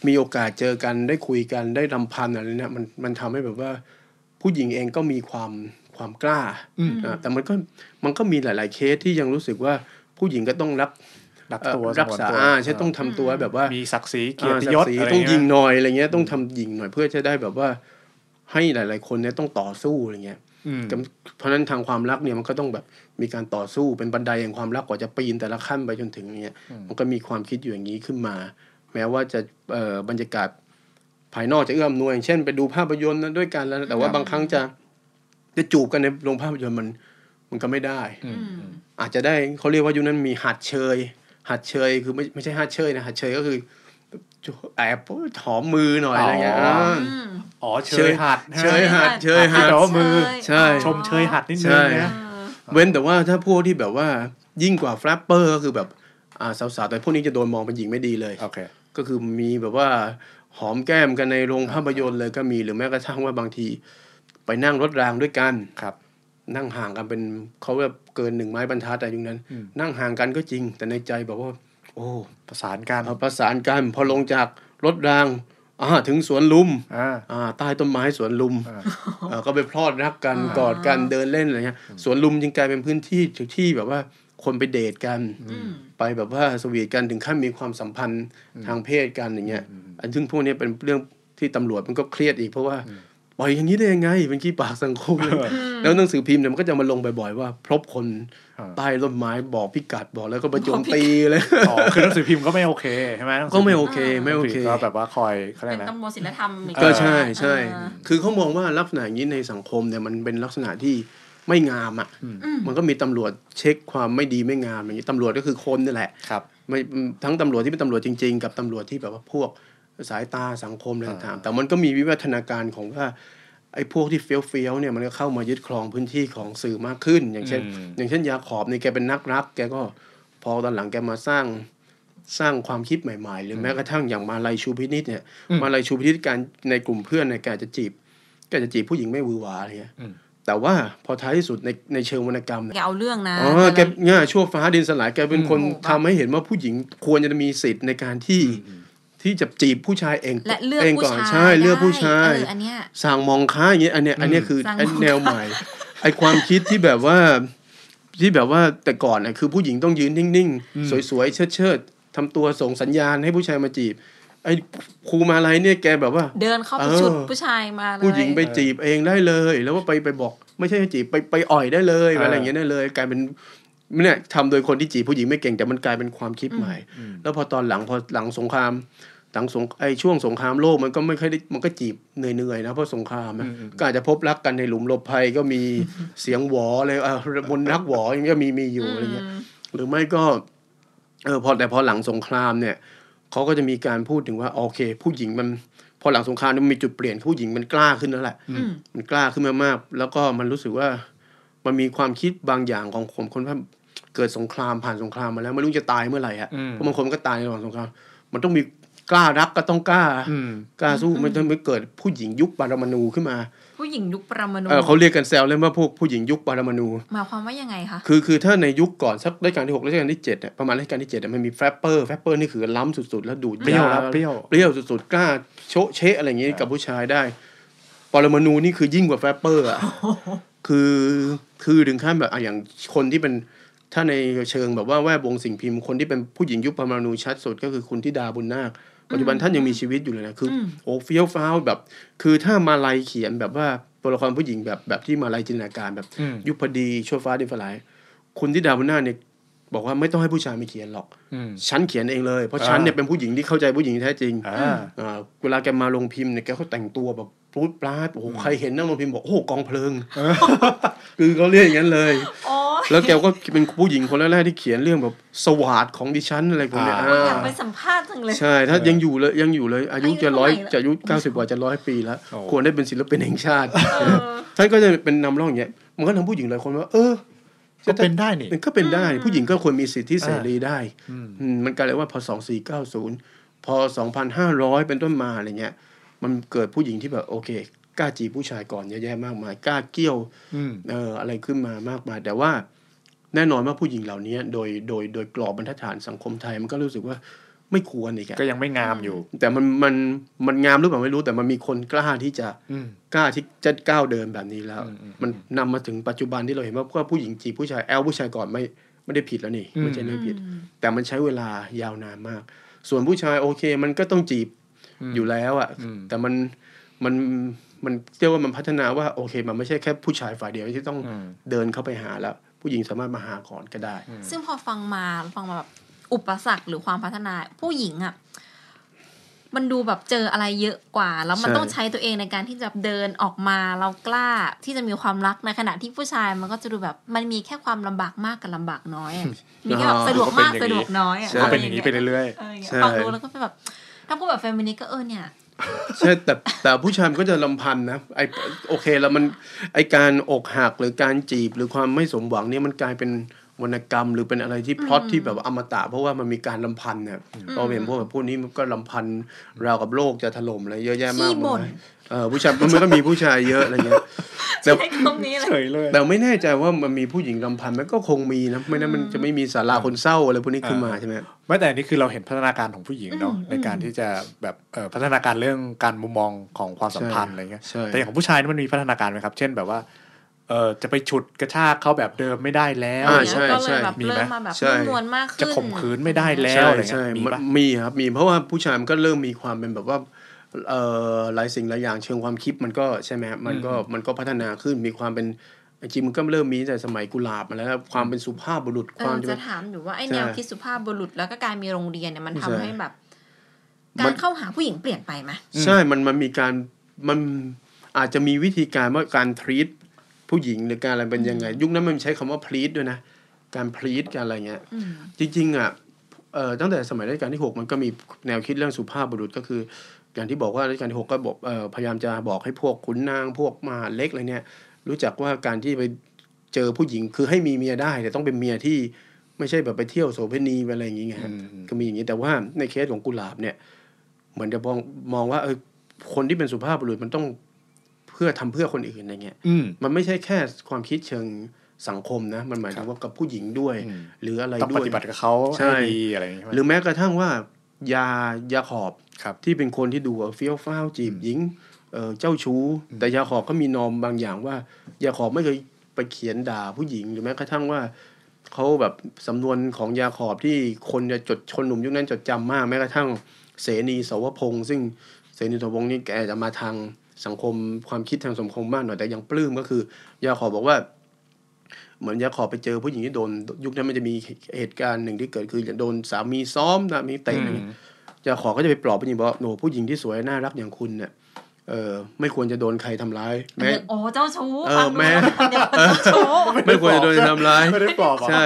มีโอกาสเจอกันได้คุยกันได้รำพันอะไรเนี่ยมันมันทำให้แบบว่าผู้หญิงเองก็มีความ ความกล้าอ่าแต่มันก็มันก็มีหลาย ๆ เคสที่ยังรู้สึกว่าผู้หญิงก็ต้องรับรักเอ่อตัวรักษาสงวนตัวอ่าใช่ต้องทำตัวแบบว่ามีศักดิ์ศรีเกียรติอ่ายศศักดิ์ศรีอะไรต้องยิงเงี้ยหน่อยอะไรเงี้ยต้องทำยิงหน่อยเพื่อจะได้แบบว่า ให้หลาย ๆ คนเนี่ยต้องต่อสู้อะไรเงี้ยอืมเพราะฉะนั้นทางความรักเนี่ยมันก็ต้องแบบมีการต่อสู้เป็นบันไดแห่งความรักกว่าจะปีนแต่ละขั้นไปจนถึงเนี่ยมันก็มีความคิดอยู่อย่างนี้ขึ้นมา แม้ว่าจะเอ่อบรรยากาศภายนอกจะเอื้อมหน่วยอย่างเช่น ไปดูภาพยนตร์นั้นด้วยกันแล้วนะแต่ว่าบางครั้งจะ จะจูบกันในโรงภาพยนตร์มันมันก็ไม่ได้อืมอืมอาจจะได้เขาเรียกว่ายุคนั้นมีหัดเชย หัดเชยคือไม่ไม่ใช่หัดเชยนะหัดเชยก็คือแอบหอมมือหน่อยอะไรเงี้ยอ๋ออ่าอืมอ๋อเชยหัดเชยหัดเชยหัดแต่ว่ามือใช่ชมเชยหัดนิดนึใช่งนะเออเว้นแต่ว่าถ้าพวกที่แบบว่ายิ่งกว่า flapper ก็คือแบบอ่าสาวๆแต่พวกนี้จะโดนมองเป็นหญิงไม่ดีเลยโอเคก็คือมีแบบว่าหอมแก้มกันในโรงภาพยนตร์เลยก็มีหรือแม้กระทั่งว่าบางที ไปนั่งรถรางด้วยกันครับ นั่งห่างกันเป็นเขาแบบเกินหนึ่งไม้บรรทัดแต่ยุคนั้นอืมนั่งห่างกันก็จริง แต่ในใจแบบว่า โอ้ประสานกันเอาประสานกันพอลงจากรถรางอ่าถึงสวนลุมอ่าอ่าใต้ต้นไม้สวนลุมอ่าเอ่อก็ไปพลอดรักกันอ่ากอดกันเดินเล่นอะไรเงี้ยสวนลุมจึงกลายเป็นพื้นที่ที่แบบว่าคนไปเดทกันอืมไปแบบว่าสวีทกันถึงขั้นมีความสัมพันธ์ทางเพศกันอย่างเงี้ยอันซึ่งพวกนี้เป็นเรื่องที่ตำรวจมันก็เครียดอีกเพราะว่า ปล่อยอย่างนี้ได้ยังไง เป็นขี้ปากสังคมเลยแล้วหนังสือพิมพ์เนี่ยมันก็จะมาลงบ่อยๆว่า พบคนอ่าใต้ต้นไม้บอกพิกัดบอกแล้วก็ไปโจมตีเลยอ๋อคือหนังสือพิมพ์ก็ไม่โอเคใช่ไหมหนังสืก็อพิพ์ไม่โอเคไม่โอเคก็แบบว่าคอยเขาเรียเป็กนนะตำรวจศีลธรรมอีก็ใช่ใช่อ่าคือเขามองว่าลักษณะอย่างนี้ในสังคมเนี่ยมันเป็นลักษณะที่ไม่งามอะอืมมันก็มีตำรวจเช็คความไม่ดีไม่งามอย่างนี้ตำรวจก็คือคนนี่แหละครับไม่ทั้งตำรวจที่เป็นตำรวจจริง ๆ กับตำรวจที่แบบว่าพวก สายตาสังคมอะไรต่างๆแต่มันก็มีวิวัฒนาการของว่าไอ้พวกที่เฟี้ยวเฟี้ยวๆเนี่ยมันก็เข้ามายึดครองพื้นที่ของสื่อมากขึ้น อย่างเช่นอืมอย่างเช่นยาขอบนี่แกเป็นนักรัก แกก็พอตอนหลังแกมาสร้างสร้างความคิดใหม่ๆ หรือแม้กระทั่งอย่างมาลายชูพินิษเนี่ย มาลายชูพินิษการในกลุ่มเพื่อนเนี่ยแกจะจีบแกจะจีบผู้หญิงไม่หวือหวาอะไรเงี้ยอืมแต่ว่าพอท้ายที่สุดในในเชิงวรรณกรรมเนี่ยแกเอาเรื่องนะอ๋อแกง่ายชั่วฟ้าดินสลายแกเป็นคนโอ้โหทำให้เห็นว่าผู้หญิงควรจะมีสิทธิ์ในการที่ ที่จะจีบผู้ชายเองและเลือกเองผู้ก่อนชายใช่เลือกผู้ชายได้เอออันเนี้ยสั่งมองค้าอย่างเงี้ยอันเนี้ยอันเนี้ยคือสั่งไอ้มองแนวใหม่ไอ้ความคิดที่แบบว่าที่แบบว่าแต่ก่อนน่ะคือผู้หญิงต้องยืนนิ่งๆ สวยๆ เชิดๆทำตัวส่งสัญญาณให้ผู้ชายมาจีบ ไอ้ครูมาลัยเนี่ยแกแบบว่า เดินเข้าไปเออชุดผู้ชายมาเลยผู้หญิงไปจีบเองได้เลย แล้วก็ไปไปบอก ไม่ใช่ให้จีบไปไปอ่อยได้เลยเออออะไรอย่างเงี้ยได้เลยกลายเป็นเนี่ยทำโดยคนที่จีบผู้หญิงไม่เก่งแต่มันกลายเป็นความคิดใหม่ แล้วพอตอนหลังพอหลังสงคราม หลังสงไอช่วงสงครามโลกมันก็ไม่ค่อยได้มันก็จีบเหนื่อยๆนะเพราะสงครามนะก็อาจจะพบรักกันในหลุมหลบภัยก็มีเสียงหวอเลยเออมนต์รักหวออย่างเงี้ยมีมีอยู่อะไรเงี้ยหรือไม่ก็เออพอแต่พอหลังสงครามเนี่ยเขาก็จะมีการพูดถึงว่าโอเค ผู้หญิงมันพอหลังสงครามเนี่ยมันมีจุดเปลี่ยนผู้หญิงมันกล้าขึ้นแล้วแหละอืมมันกล้าขึ้นมามากแล้วก็มันรู้สึกว่ามันมีความคิดบางอย่างของคนคนว่าเกิดสงครามผ่านสงครามมาแล้วไม่รู้จะตายเมื่อไหร่อะอืมเพราะบางคนก็ตายในระหว่างสงคราม มันต้องมี กล้ารักก็ต้องกล้าอืมกล้าสู้มันจะไม่เกิดผู้หญิงยุคปรมาณูขึ้นมา ผู้หญิงยุคปรมาณูเออเขาเรียกกันแซวเล่นว่าพวกผู้หญิงยุคปรมาณูหมายความว่ายังไงคะคือคือถ้าในยุคก่อนสักรัชกาลที่หกรัชกาลที่เจ็ดเนี่ยประมาณรัชกาลที่เจ็ดเนี่ยมันมี flapper flapper นี่คือล้ำสุดๆ แล้วดูดเปรี้ยวครับเปรี้ยวเปรี้ยวสุดๆกล้าโชะเชะอะไรอย่างงี้กับผู้ชายได้ปรมาณูนี่คือยิ่งกว่า flapper อะคือคือถึงขั้นแบบอะอย่างคนที่เป็นถ้าในเชิงแบบว่าแวดวงสิ่งพิมพ์คนที่เป็นผู้หญิงยุคปรมาณูชัดสุดก็คือคุณธิดาบุญนาค ปัจจุบันท่านยังมีชีวิตอยู่เลยนะคืออโอ้เฟี้ยวฟ้าวแบบ คือถ้ามาลายเขียนแบบว่าตัวละครผู้หญิงแบบแบบที่มาลายจินตนาการแบบอืมยุคพอดีชั่วฟ้าดินสลายคุณที่ดาวนาเนี่ยบอกว่าไม่ต้องให้ผู้ชายมาเขียนหรอกอืมฉันเขียนเองเลย เพราะอ่าฉันเนี่ยเป็นผู้หญิงที่เข้าใจผู้หญิงแท้จริงอ่าอ่าเวลาแกมาลงพิมพ์เนี่ยแกก็แต่งตัวแบบปรูดปราดโอ้โหใครเห็นนั่งลงพิมพ์บอกโอ้โหกองเพลิง คือเขาเรียกอย่างนั้นเลยโอ้ย แล้วแกก็เป็นผู้หญิงคนแรกๆที่เขียนเรื่องแบบสวาดของดิฉันอะไรพวกเนี้ยอ่าอ่าอยากไปสัมภาษณ์จังเลย ใช่ ถ้ายังอยู่เลยยังอยู่เลย อายุอายุจะร้อยเท่าไหร่ละจะอายุเก้าสิบกว่าจะร้อยปีแล้วโอ้ควรได้เป็นศิลปินแห่งชาติเออท่านก็จะเป็นนำร่องอย่างเงี้ยมันก็ทำผู้หญิงหลายคนว่า เออก็เป็นได้นี่มันก็เป็นได้ผู้หญิงก็ควรมีสิทธิเสรีได้อืมอืมมันกลายเป็นว่าพอสองสี่เก้าศูนย์พอสองพันห้าร้อยเป็นต้นมาอะไรเงี้ย มันเกิดผู้หญิงที่แบบโอเค กล้าจีบผู้ชายก่อนเยอะแยะมากมายกล้าเกี่ยวอืมเอออะไรขึ้นมามากมาย แต่ว่าแน่นอนว่าผู้หญิงเหล่านี้โดยโดยโดยกรอบบรรทัดฐานสังคมไทยมันก็รู้สึกว่าไม่ควรอีกอะก็ยังไม่งามอยู่ แต่มันมันมันงามหรือเปล่าไม่รู้แต่มันมีคนกล้าที่จะอืมกล้าที่จะก้าวเดินแบบนี้แล้วอืมอืมมันนำมาถึงปัจจุบันที่เราเห็นว่าว่าผู้หญิงจีบผู้ชายแอลผู้ชายก่อนไม่ไม่ได้ผิดแล้วนี่ไม่ใช่เรื่องผิด แต่มันใช้เวลายาวนานมาก ส่วนผู้ชายโอเค มันก็ต้องจีบอยู่แล้วอะ่ะอืมแต่มันมัน มันเรียกว่ามันพัฒนาว่าโอเค มันไม่ใช่แค่ผู้ชายฝ่ายเดียวที่ต้องอืมเดินเข้าไปหาแล้ว ผู้หญิงสามารถมาหาก่อนก็ได้ ซึ่งพอฟังมาฟังมาแบบอุปสรรคหรือความพัฒนาผู้หญิงอะมันดูแบบเจออะไรเยอะกว่า แล้วมันใช่ต้องใช้ตัวเองในการที่จะเดินออกมาเรากล้าที่จะมีความรักในขณะที่ผู้ชายมันก็จะดูแบบมันมีแค่ความลำบากมากกับลำบากน้อยอะมีแค่แบบสะดวกมากก็เป็นอย่างนี้สะดวกน้อยอะก็เป็นอย่างนี้ไปเรื่อยเอออย่างเงี้ยใช่ฟังดูแล้วก็เป็นแบบถ้าพูดแบบเฟมินิสต์ก็เออเนี่ย ใช่แต่แต่ผู้ชายมันก็จะลำพันธ์นะไอโอเคแล้วมันไอการอกหักหรือการจีบหรือความไม่สมหวังเนี่ยมันกลายเป็นวรรณกรรม หรือเป็นอะไรที่พล็อตที่แบบว่าอมตะเพราะว่ามันมีการลำพันธ์เนี่ยเราเห็นพวกแบบพวกนี้มันก็ลำพันธ์ราวกับโลกจะถล่มอะไรเยอะแยะมากขี้บ่นมาย เออผู้ชายมันก็มีผู้ชายเยอะอะไรเงี้ยแต่ใช้คำนี้เลยเฉยเลยแต่ไม่แน่ใจว่ามันมีผู้หญิงลำพันธ์มันก็คงมีนะไม่นั้นมันจะไม่มีศาลาคนเศร้าอะไรพวกนี้ขึ้นมาใช่ไหมไม่แต่อันนี่คือเราเห็นพัฒนาการของผู้หญิงเนาะอืมในการที่จะแบบเอ่อพัฒนาการเรื่องการมุมมองของความสัมพันธ์อะไรเงี้ยใช่แต่อย่างของผู้ชายนี่มันมีพัฒนาการไหมครับ เช่นแบบว่าเออจะไปฉุดกระชากเขาแบบเดิมไม่ได้แล้วอ่าเนี่ยใช่ก็เลใช่ยแบบมีไหมเริ่มมาแบบใช่นุ่มนวลมากขึ้นจะข่มขืนไม่ได้แล้วใช่อะไรเงี้ยใช่มีมันปะมีครับมีเพราะว่าผู้ชายมันก็เริ่มมีความเป็นแบบว่าเอ่อ หลายสิ่งหลายอย่างเชิงความคิดมันก็ใช่ไหมฮะมันก็มันก็พัฒนาขึ้นมีความเป็นจริงๆมันก็เริ่มมีแต่สมัยกุหลาบมาแล้วความเป็นสุภาพบุรุษเอความอจะจะถามอยู่ว่าไอใช่แนวคิดสุภาพบุรุษแล้วก็การมีโรงเรียนเนี่ยมันทำใช่ให้แบบมักานรเข้าหาผู้หญิงเปลี่ยนไปไหมใช่มันมันมีการมันอาจจะมีวิธีการว่าการทรีตผู้หญิงหรือการอะไรเป็นยังไง ยุคนั้นมันใช้คำว่าพลีดด้วยนะการพลีดการอะไรเงี้ยอืมจริง ๆอะเอ่อตั้งแต่สมัยรัชกาลที่หกมันก็มีแนวคิดเรื่องสุภาพบุรุษก็คือ อย่างที่บอกว่ารัชกาลที่หกก็บอกเอ่อพยายามจะบอกให้พวกขุนนางพวกมหาดเล็กอะไรเนี่ย รู้จักว่าการที่ไปเจอผู้หญิงคือให้มีเมียได้ แต่ต้องเป็นเมียที่ไม่ใช่แบบไปเที่ยวโสเภณีไปอะไรอย่างเงี้ยฮะอืมอืมก็มีอย่างนี้แต่ว่าในเคสของกุหลาบเนี่ยเหมือนจะมองมองว่าเออคนที่เป็นสุภาพบุรุษมันต้องเพื่อทำเพื่อคนอื่นอะไรเงี้ยอืมมันไม่ใช่แค่ความคิดเชิงสังคมนะ มันหมายถึงว่ากับผู้หญิงด้วยอืมหรืออะไรต้องด้ปวยฏิบัติกับเขาใช่ให้ดีอะไรอย่างเงี้ยหรือแม้กระทั่งว่ายายาขอบครับ ที่เป็นคนที่ดูว่าเฟี้ยวฟ้าวจีบหญิงเออเจ้าชู้ แต่ยาขอบก็มีนอมบางอย่างว่ายาขอบไม่เคยไปเขียนด่าผู้หญิงหรือแม้กระทั่งว่าเขาแบบสำนวนของยาขอบที่คนจะจดคนหนุ่มยุคนั้นจดจำมากแม้กระทั่งเสนีสวพงษ์ซึ่งเสนีสวพงษ์นี่แกจะมาทางสังคมความคิดทางสังคมมากหน่อยแต่ยังปลื้มก็คือยาขอบบอกว่า เหมือนยาขอบไปเจอผู้หญิงที่โดน ยุคนั้นมันจะมีเหตุการณ์หนึ่งที่เกิดคือโดนสามีซ้อมสามีเตะ อะไรเงี้ยยาขอก็จะไปปลอบผู้หญิงบอกว่าโหนูผู้หญิงที่สวยน่ารักอย่างคุณเนี่ยเออไม่ควรจะโดนใครทำร้ายแม้โอ้เจ้าชู้เออฟังดูแม่แล้วเป็นเจ้าชู้ไม่ควรจะโดนทำร้ายไม่ได้ปลอบอะใช่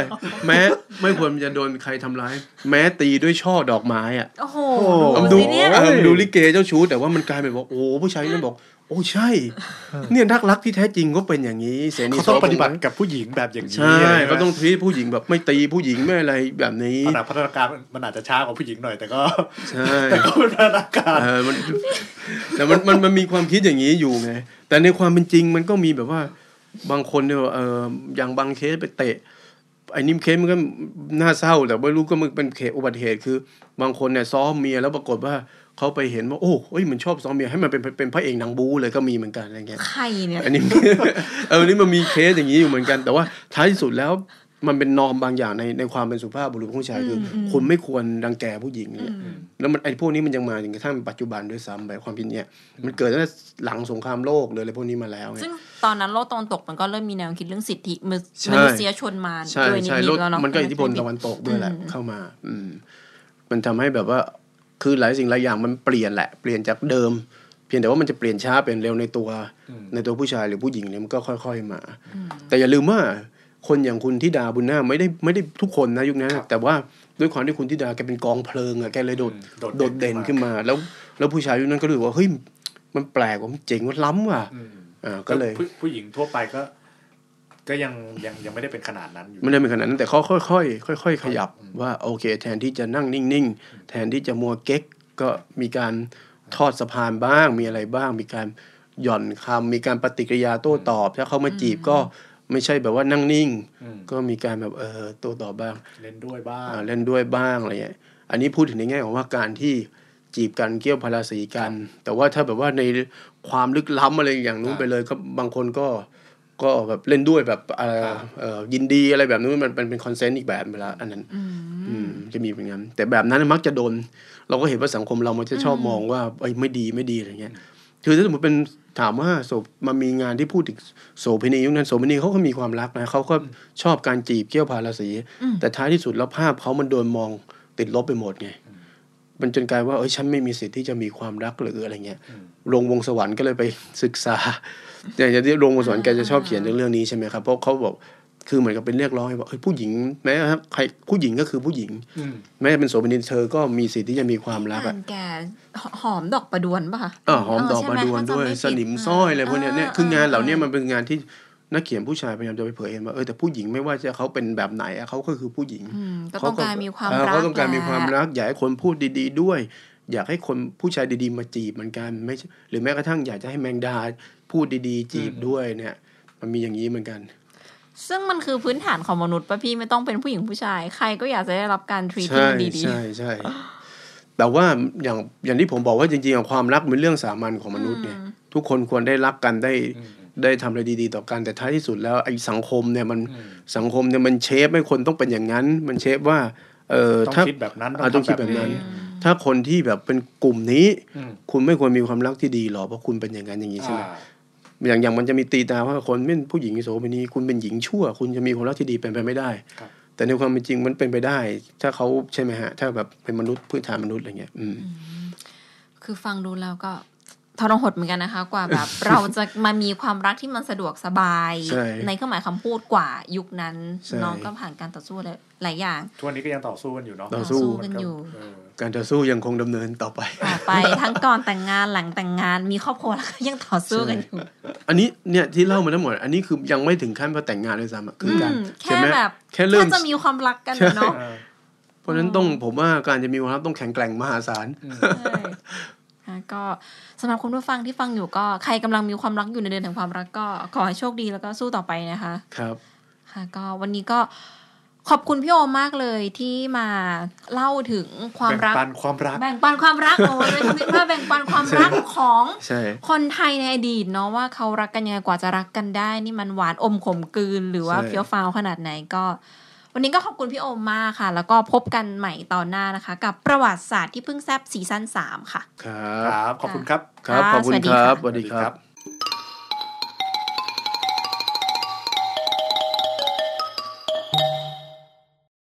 แม้ไม่ควรจะโดนใครทำร้าย แม้ตีด้วยช่อดอกไม้อะโอ้โหผมดูดูสิเนี่ยเออดูลิเกเจ้าชู้แต่ว่ามันกลายเป็นบอกโอ้ผู้ชายนี่บอก โอ้ใช่ เนี่ยนักรักที่แท้จริงก็เป็นอย่างนี้ เสนีเขาต้องโสพงษ์ปฏิบัติกับผู้หญิงแบบอย่างนี้ใช่อะไรเขาต้องทีผู้หญิงแบบไม่ตีผู้หญิงไม่อะไรแบบนี้ขนาดพัฒนาการมันอาจจะช้ากว่าผู้หญิงหน่อยแต่ก็ใช่แต่ก็เป็นพัฒนาการเออมันแต่มันมันมันมีความคิดอย่างนี้อยู่ไงแต่ในความเป็นจริงมันก็มีแบบว่า บางคนเนี่ยเอออย่างบางเคสไปเตะไอ้นิ่มเคสมันก็น่าเศร้าแต่ไม่รู้ก็มันเป็นเคสอุบัติเหตุคือ บางคนเนี่ยซ้อมเมียแล้วปรากฏว่า เขาไปเห็นว่าโอ้เอ้ยมันชอบซ้อมเมียให้มันเป็นเป็นพระเอกหนังบูเลยก็มีเหมือนกันอะไรเงี้ยใครเนี่ยอันนี้เออนี่มันมีเคสอย่างนี้อยู่เหมือนกัน แต่ว่าท้ายที่สุดแล้วมันเป็นนอมบางอย่างในในความเป็นสุภาพบุรุษของผู้ชายคืออคุณไม่ควรรังแกผู้หญิงเนี่ยแล้วมันไอ้พวกนี้มันยังมาถึงกระทั่งปัจจุบันด้วยซ้ำไปความคิดเนี่ยมันเกิดตั้งแต่หลังสงครามโลกเลยอะไรพวกนี้มาแล้วไงซึ่งตอนนั้นโลกตะวันตกมันก็เริ่มมีแนวคิดเรื่องสิทธิมนุใช่มนุษยชนมาใช่ด้วยนิใช่ดโลกๆแล้วเนาะมันก็อิทธิพลตะวันตกด้วยแหละอืมเข้ามา อืมมันทำให้แบบว่า คือหลายสิ่งหลายอย่างมันเปลี่ยนแหละเปลี่ยนจากเดิม เพียงแต่ว่ามันจะเปลี่ยนช้าเปลี่ยนเร็วในตัวในตัวผู้ชายหรือผู้หญิงเนี่ยมันก็ค่อย ๆมา แต่อย่าลืมว่าคนอย่างคุณทิดาบุญนาคไม่ได้ไม่ได้ทุกคนนะยุคนั้นครับแต่ว่าด้วยความที่คุณทิดาแกเป็นกองเพลิงอะแกเลยโดดอืมโดดเด่นขึ้นมา แล้วแล้วผู้ชายยุคนั้นก็รู้สึกว่าเฮ้ยมันแปลกว่ามันเจ๋งมันล้ำว่ะอืมอ่าก็เลยผู้ผู้หญิงทั่วไปก็ ก็ยังยังยังไม่ได้เป็นขนาดนั้นอยู่ไม่ได้เป็นขนาดนั้นแต่เขาค่อยๆค่อย ๆ ขยับว่าโอเค แทนที่จะนั่งนิ่งๆ แทนที่จะมัวเก๊กก็มีการทอดสะพานบ้าง มีอะไรบ้าง มีการหย่อนคำมีการปฏิกิริยาโต้ตอบ ถ้าเขามาจีบก็ไม่ใช่แบบว่านั่งนิ่งอืมก็มีการแบบเออโต้ตอบบ้าง เล่นด้วยบ้างอ่าเล่นด้วยบ้างอะไรเงี้ยอันนี้พูดถึงในแง่ของว่าการที่จีบกันเกี้ยวพาราสีกัน แต่ว่าถ้าแบบว่าในความลึกล้ำอะไรอย่างนู้นครับไปเลยก็บางคนก็ ก็แบบเล่นด้วยแบบเอ่อครับเอ่อยินดีอะไรแบบนู้นมันเป็นเป็น consent อีกแบบไปแล้วอันนั้นอืมจะมีเป็นงั้น แต่แบบนั้นมักจะโดน เราก็เห็นว่าสังคมเรามันจะชอบมองว่าเอ้ยไม่ดีไม่ดีอะไรเงี้ยคือถ้าสมมติเป็นถามว่าโสมันมีงานที่พูดถึงโสเภณียุคนั้นโสเภณีเขาก็มีความรักนะเขาก็ชอบการจีบเกี่ยวพาราสี แต่ท้ายที่สุดแล้วภาพเขามันโดนมองติดลบไปหมดไงมันจนกลายว่าเอ้ยฉันไม่มีสิทธิ์ที่จะมีความรักหรืออะไรเงี้ยโรงวงสวรรค์ก็เลยไปศึกษา อย่างที่โรงวงสวรรค์แกจะชอบเขียนเรื่องเรื่องนี้ใช่ไหมครับเพราะเขาบอกคือเหมือนกับเป็นเรียกร้องให้บอกเฮ้ยผู้หญิงแม้กระทั่งใครผู้หญิงก็คือผู้หญิงอืมแม้จะเป็นโสเภณีเธอก็มีสิทธิ์ที่จะมีความรักอ่าอะนแกหอมดอกประดวนป่ะคะอ่าหอมดอกเใช่ประไหดวนถ้าจำด้วยไผิสนิมสร้อยอะไรพวกเนี้ยเนี่ยคืองานเหล่านี้ออมันเป็นงานที่นักเขียนผู้ชายพยายามจะไปเผยเห็นว่าเออแต่ผู้หญิงไม่ว่าจะเขาเป็นแบบไหนอะเขาก็คือผู้หญิงอืมก็ต้องการมีความเออรักเขาต้องการมีความแหละรักอยากให้คนพูดดีๆด้วย อยากให้คนผู้ชายดีๆมาจีบเหมือนกันไม่ใช่หรือแม้กระทั่งอยากจะให้แมงดา พูดดีๆ จีบด้วยเนี่ย มันมีอย่างนี้เหมือนกัน ซึ่งมันคือพื้นฐานของมนุษย์ป่ะพี่ไม่ต้องเป็นผู้หญิงผู้ชาย ใครก็อยากจะได้รับการทรีตใช่ดีใช่ใช่แต่ว่าอย่างอย่างที่ผมบอกว่าจริงๆอะความรักเป็นเรื่องสามัญของมนุษย์เนี่ย ทุกคนควรได้รักกันได้ได้ทำอะไรดีๆ ต่อกันแต่ท้ายที่สุดแล้วไอ้สังคมเนี่ยมันสังคมเนี่ยมันเชฟให้คนต้องเป็นอย่างนั้น มันเชฟว่า เออต้องถ้าคิดแบบนั้นอ่าต้องคิดแบบนั้น ถ้าคนที่แบบเป็นกลุ่มนี้อืมคุณไม่ควรมีความรักที่ดีหรอกเพราะคุณเป็นอย่างนั้นอย่างนี้ใช่ไหม อ่าอย่างอย่างมันจะมีตีตาว่าคนเป็นผู้หญิงโสเภณีคุณเป็นหญิงชั่ว คุณจะมีความรักที่ดีเป็นไปไม่ได้ครับแต่ในความเป็นจริงมันเป็นไปได้ ถ้าเขาใช่ไหมฮะ ถ้าแบบเป็นมนุษย์พื้นฐานมนุษย์อะไรเงี้ยอืมๆคือฟังดูแล้วก็ ทรหดเหมือนกันนะคะ กว่าแบบเราจะมามีความรักที่มันสะดวกสบายใช่เครื่องหมายคำพูดกว่ายุคนั้นใช่น้องก็ผ่านการต่อสู้หลายอย่างทุกวันนี้ก็ยังต่อสู้กันอยู่เนาะต่อสู้กันอยู่เออการต่อสู้ยังคงดำเนินต่อไปต่อไปทั้งก่อนแต่งงานหลังแต่งงานมีครอบครัวแล้วก็ยังต่อสู้กันอยู่อันนี้เนี่ยที่เล่ามาทั้งหมด อันนี้คือยังไม่ถึงขั้นว่าแต่งงานเลยซ้ำอะคือการอืมใช่แค่ไหมแบบแค่เริ่มจะมีความรักกันอะเนาะเออเพราะฉะนั้นต้องผมว่าการจะมีความรักต้องแข็งแกร่งมหาศาลใช่อะก็ สำหรับคุณผู้ฟังที่ฟังอยู่ก็ใครกำลังมีความรักอยู่ในเดือนแห่งความรักก็ขอให้โชคดีแล้วก็สู้ต่อไปนะคะ ครับ ค่ะ ก็วันนี้ก็ขอบคุณพี่โอมมากเลยที่มาเล่าถึงความแบ่งรักปันความรัก แบ่งปันความรักโอ้ยทวิตว่าแบ่งปันความรักของใช่คนไทยในอดีตเนาะว่าเขารักกันยังไงกว่าจะรักกันได้ นี่มันหวานอมขมกลืน หรือว่าใช่เฟี้ยวฟ้าวขนาดไหนก็ วันนี้ก็ขอบคุณพี่โอมมากค่ะ แล้วก็พบกันใหม่ตอนหน้านะคะ กับประวัติศาสตร์ที่เพิ่งแซบซีซั่นสามค่ะครัคบรับ ขอบคุณครับ ครับค่ะขอบคุณสวัสดีครัค่ะบสวัสดีครับ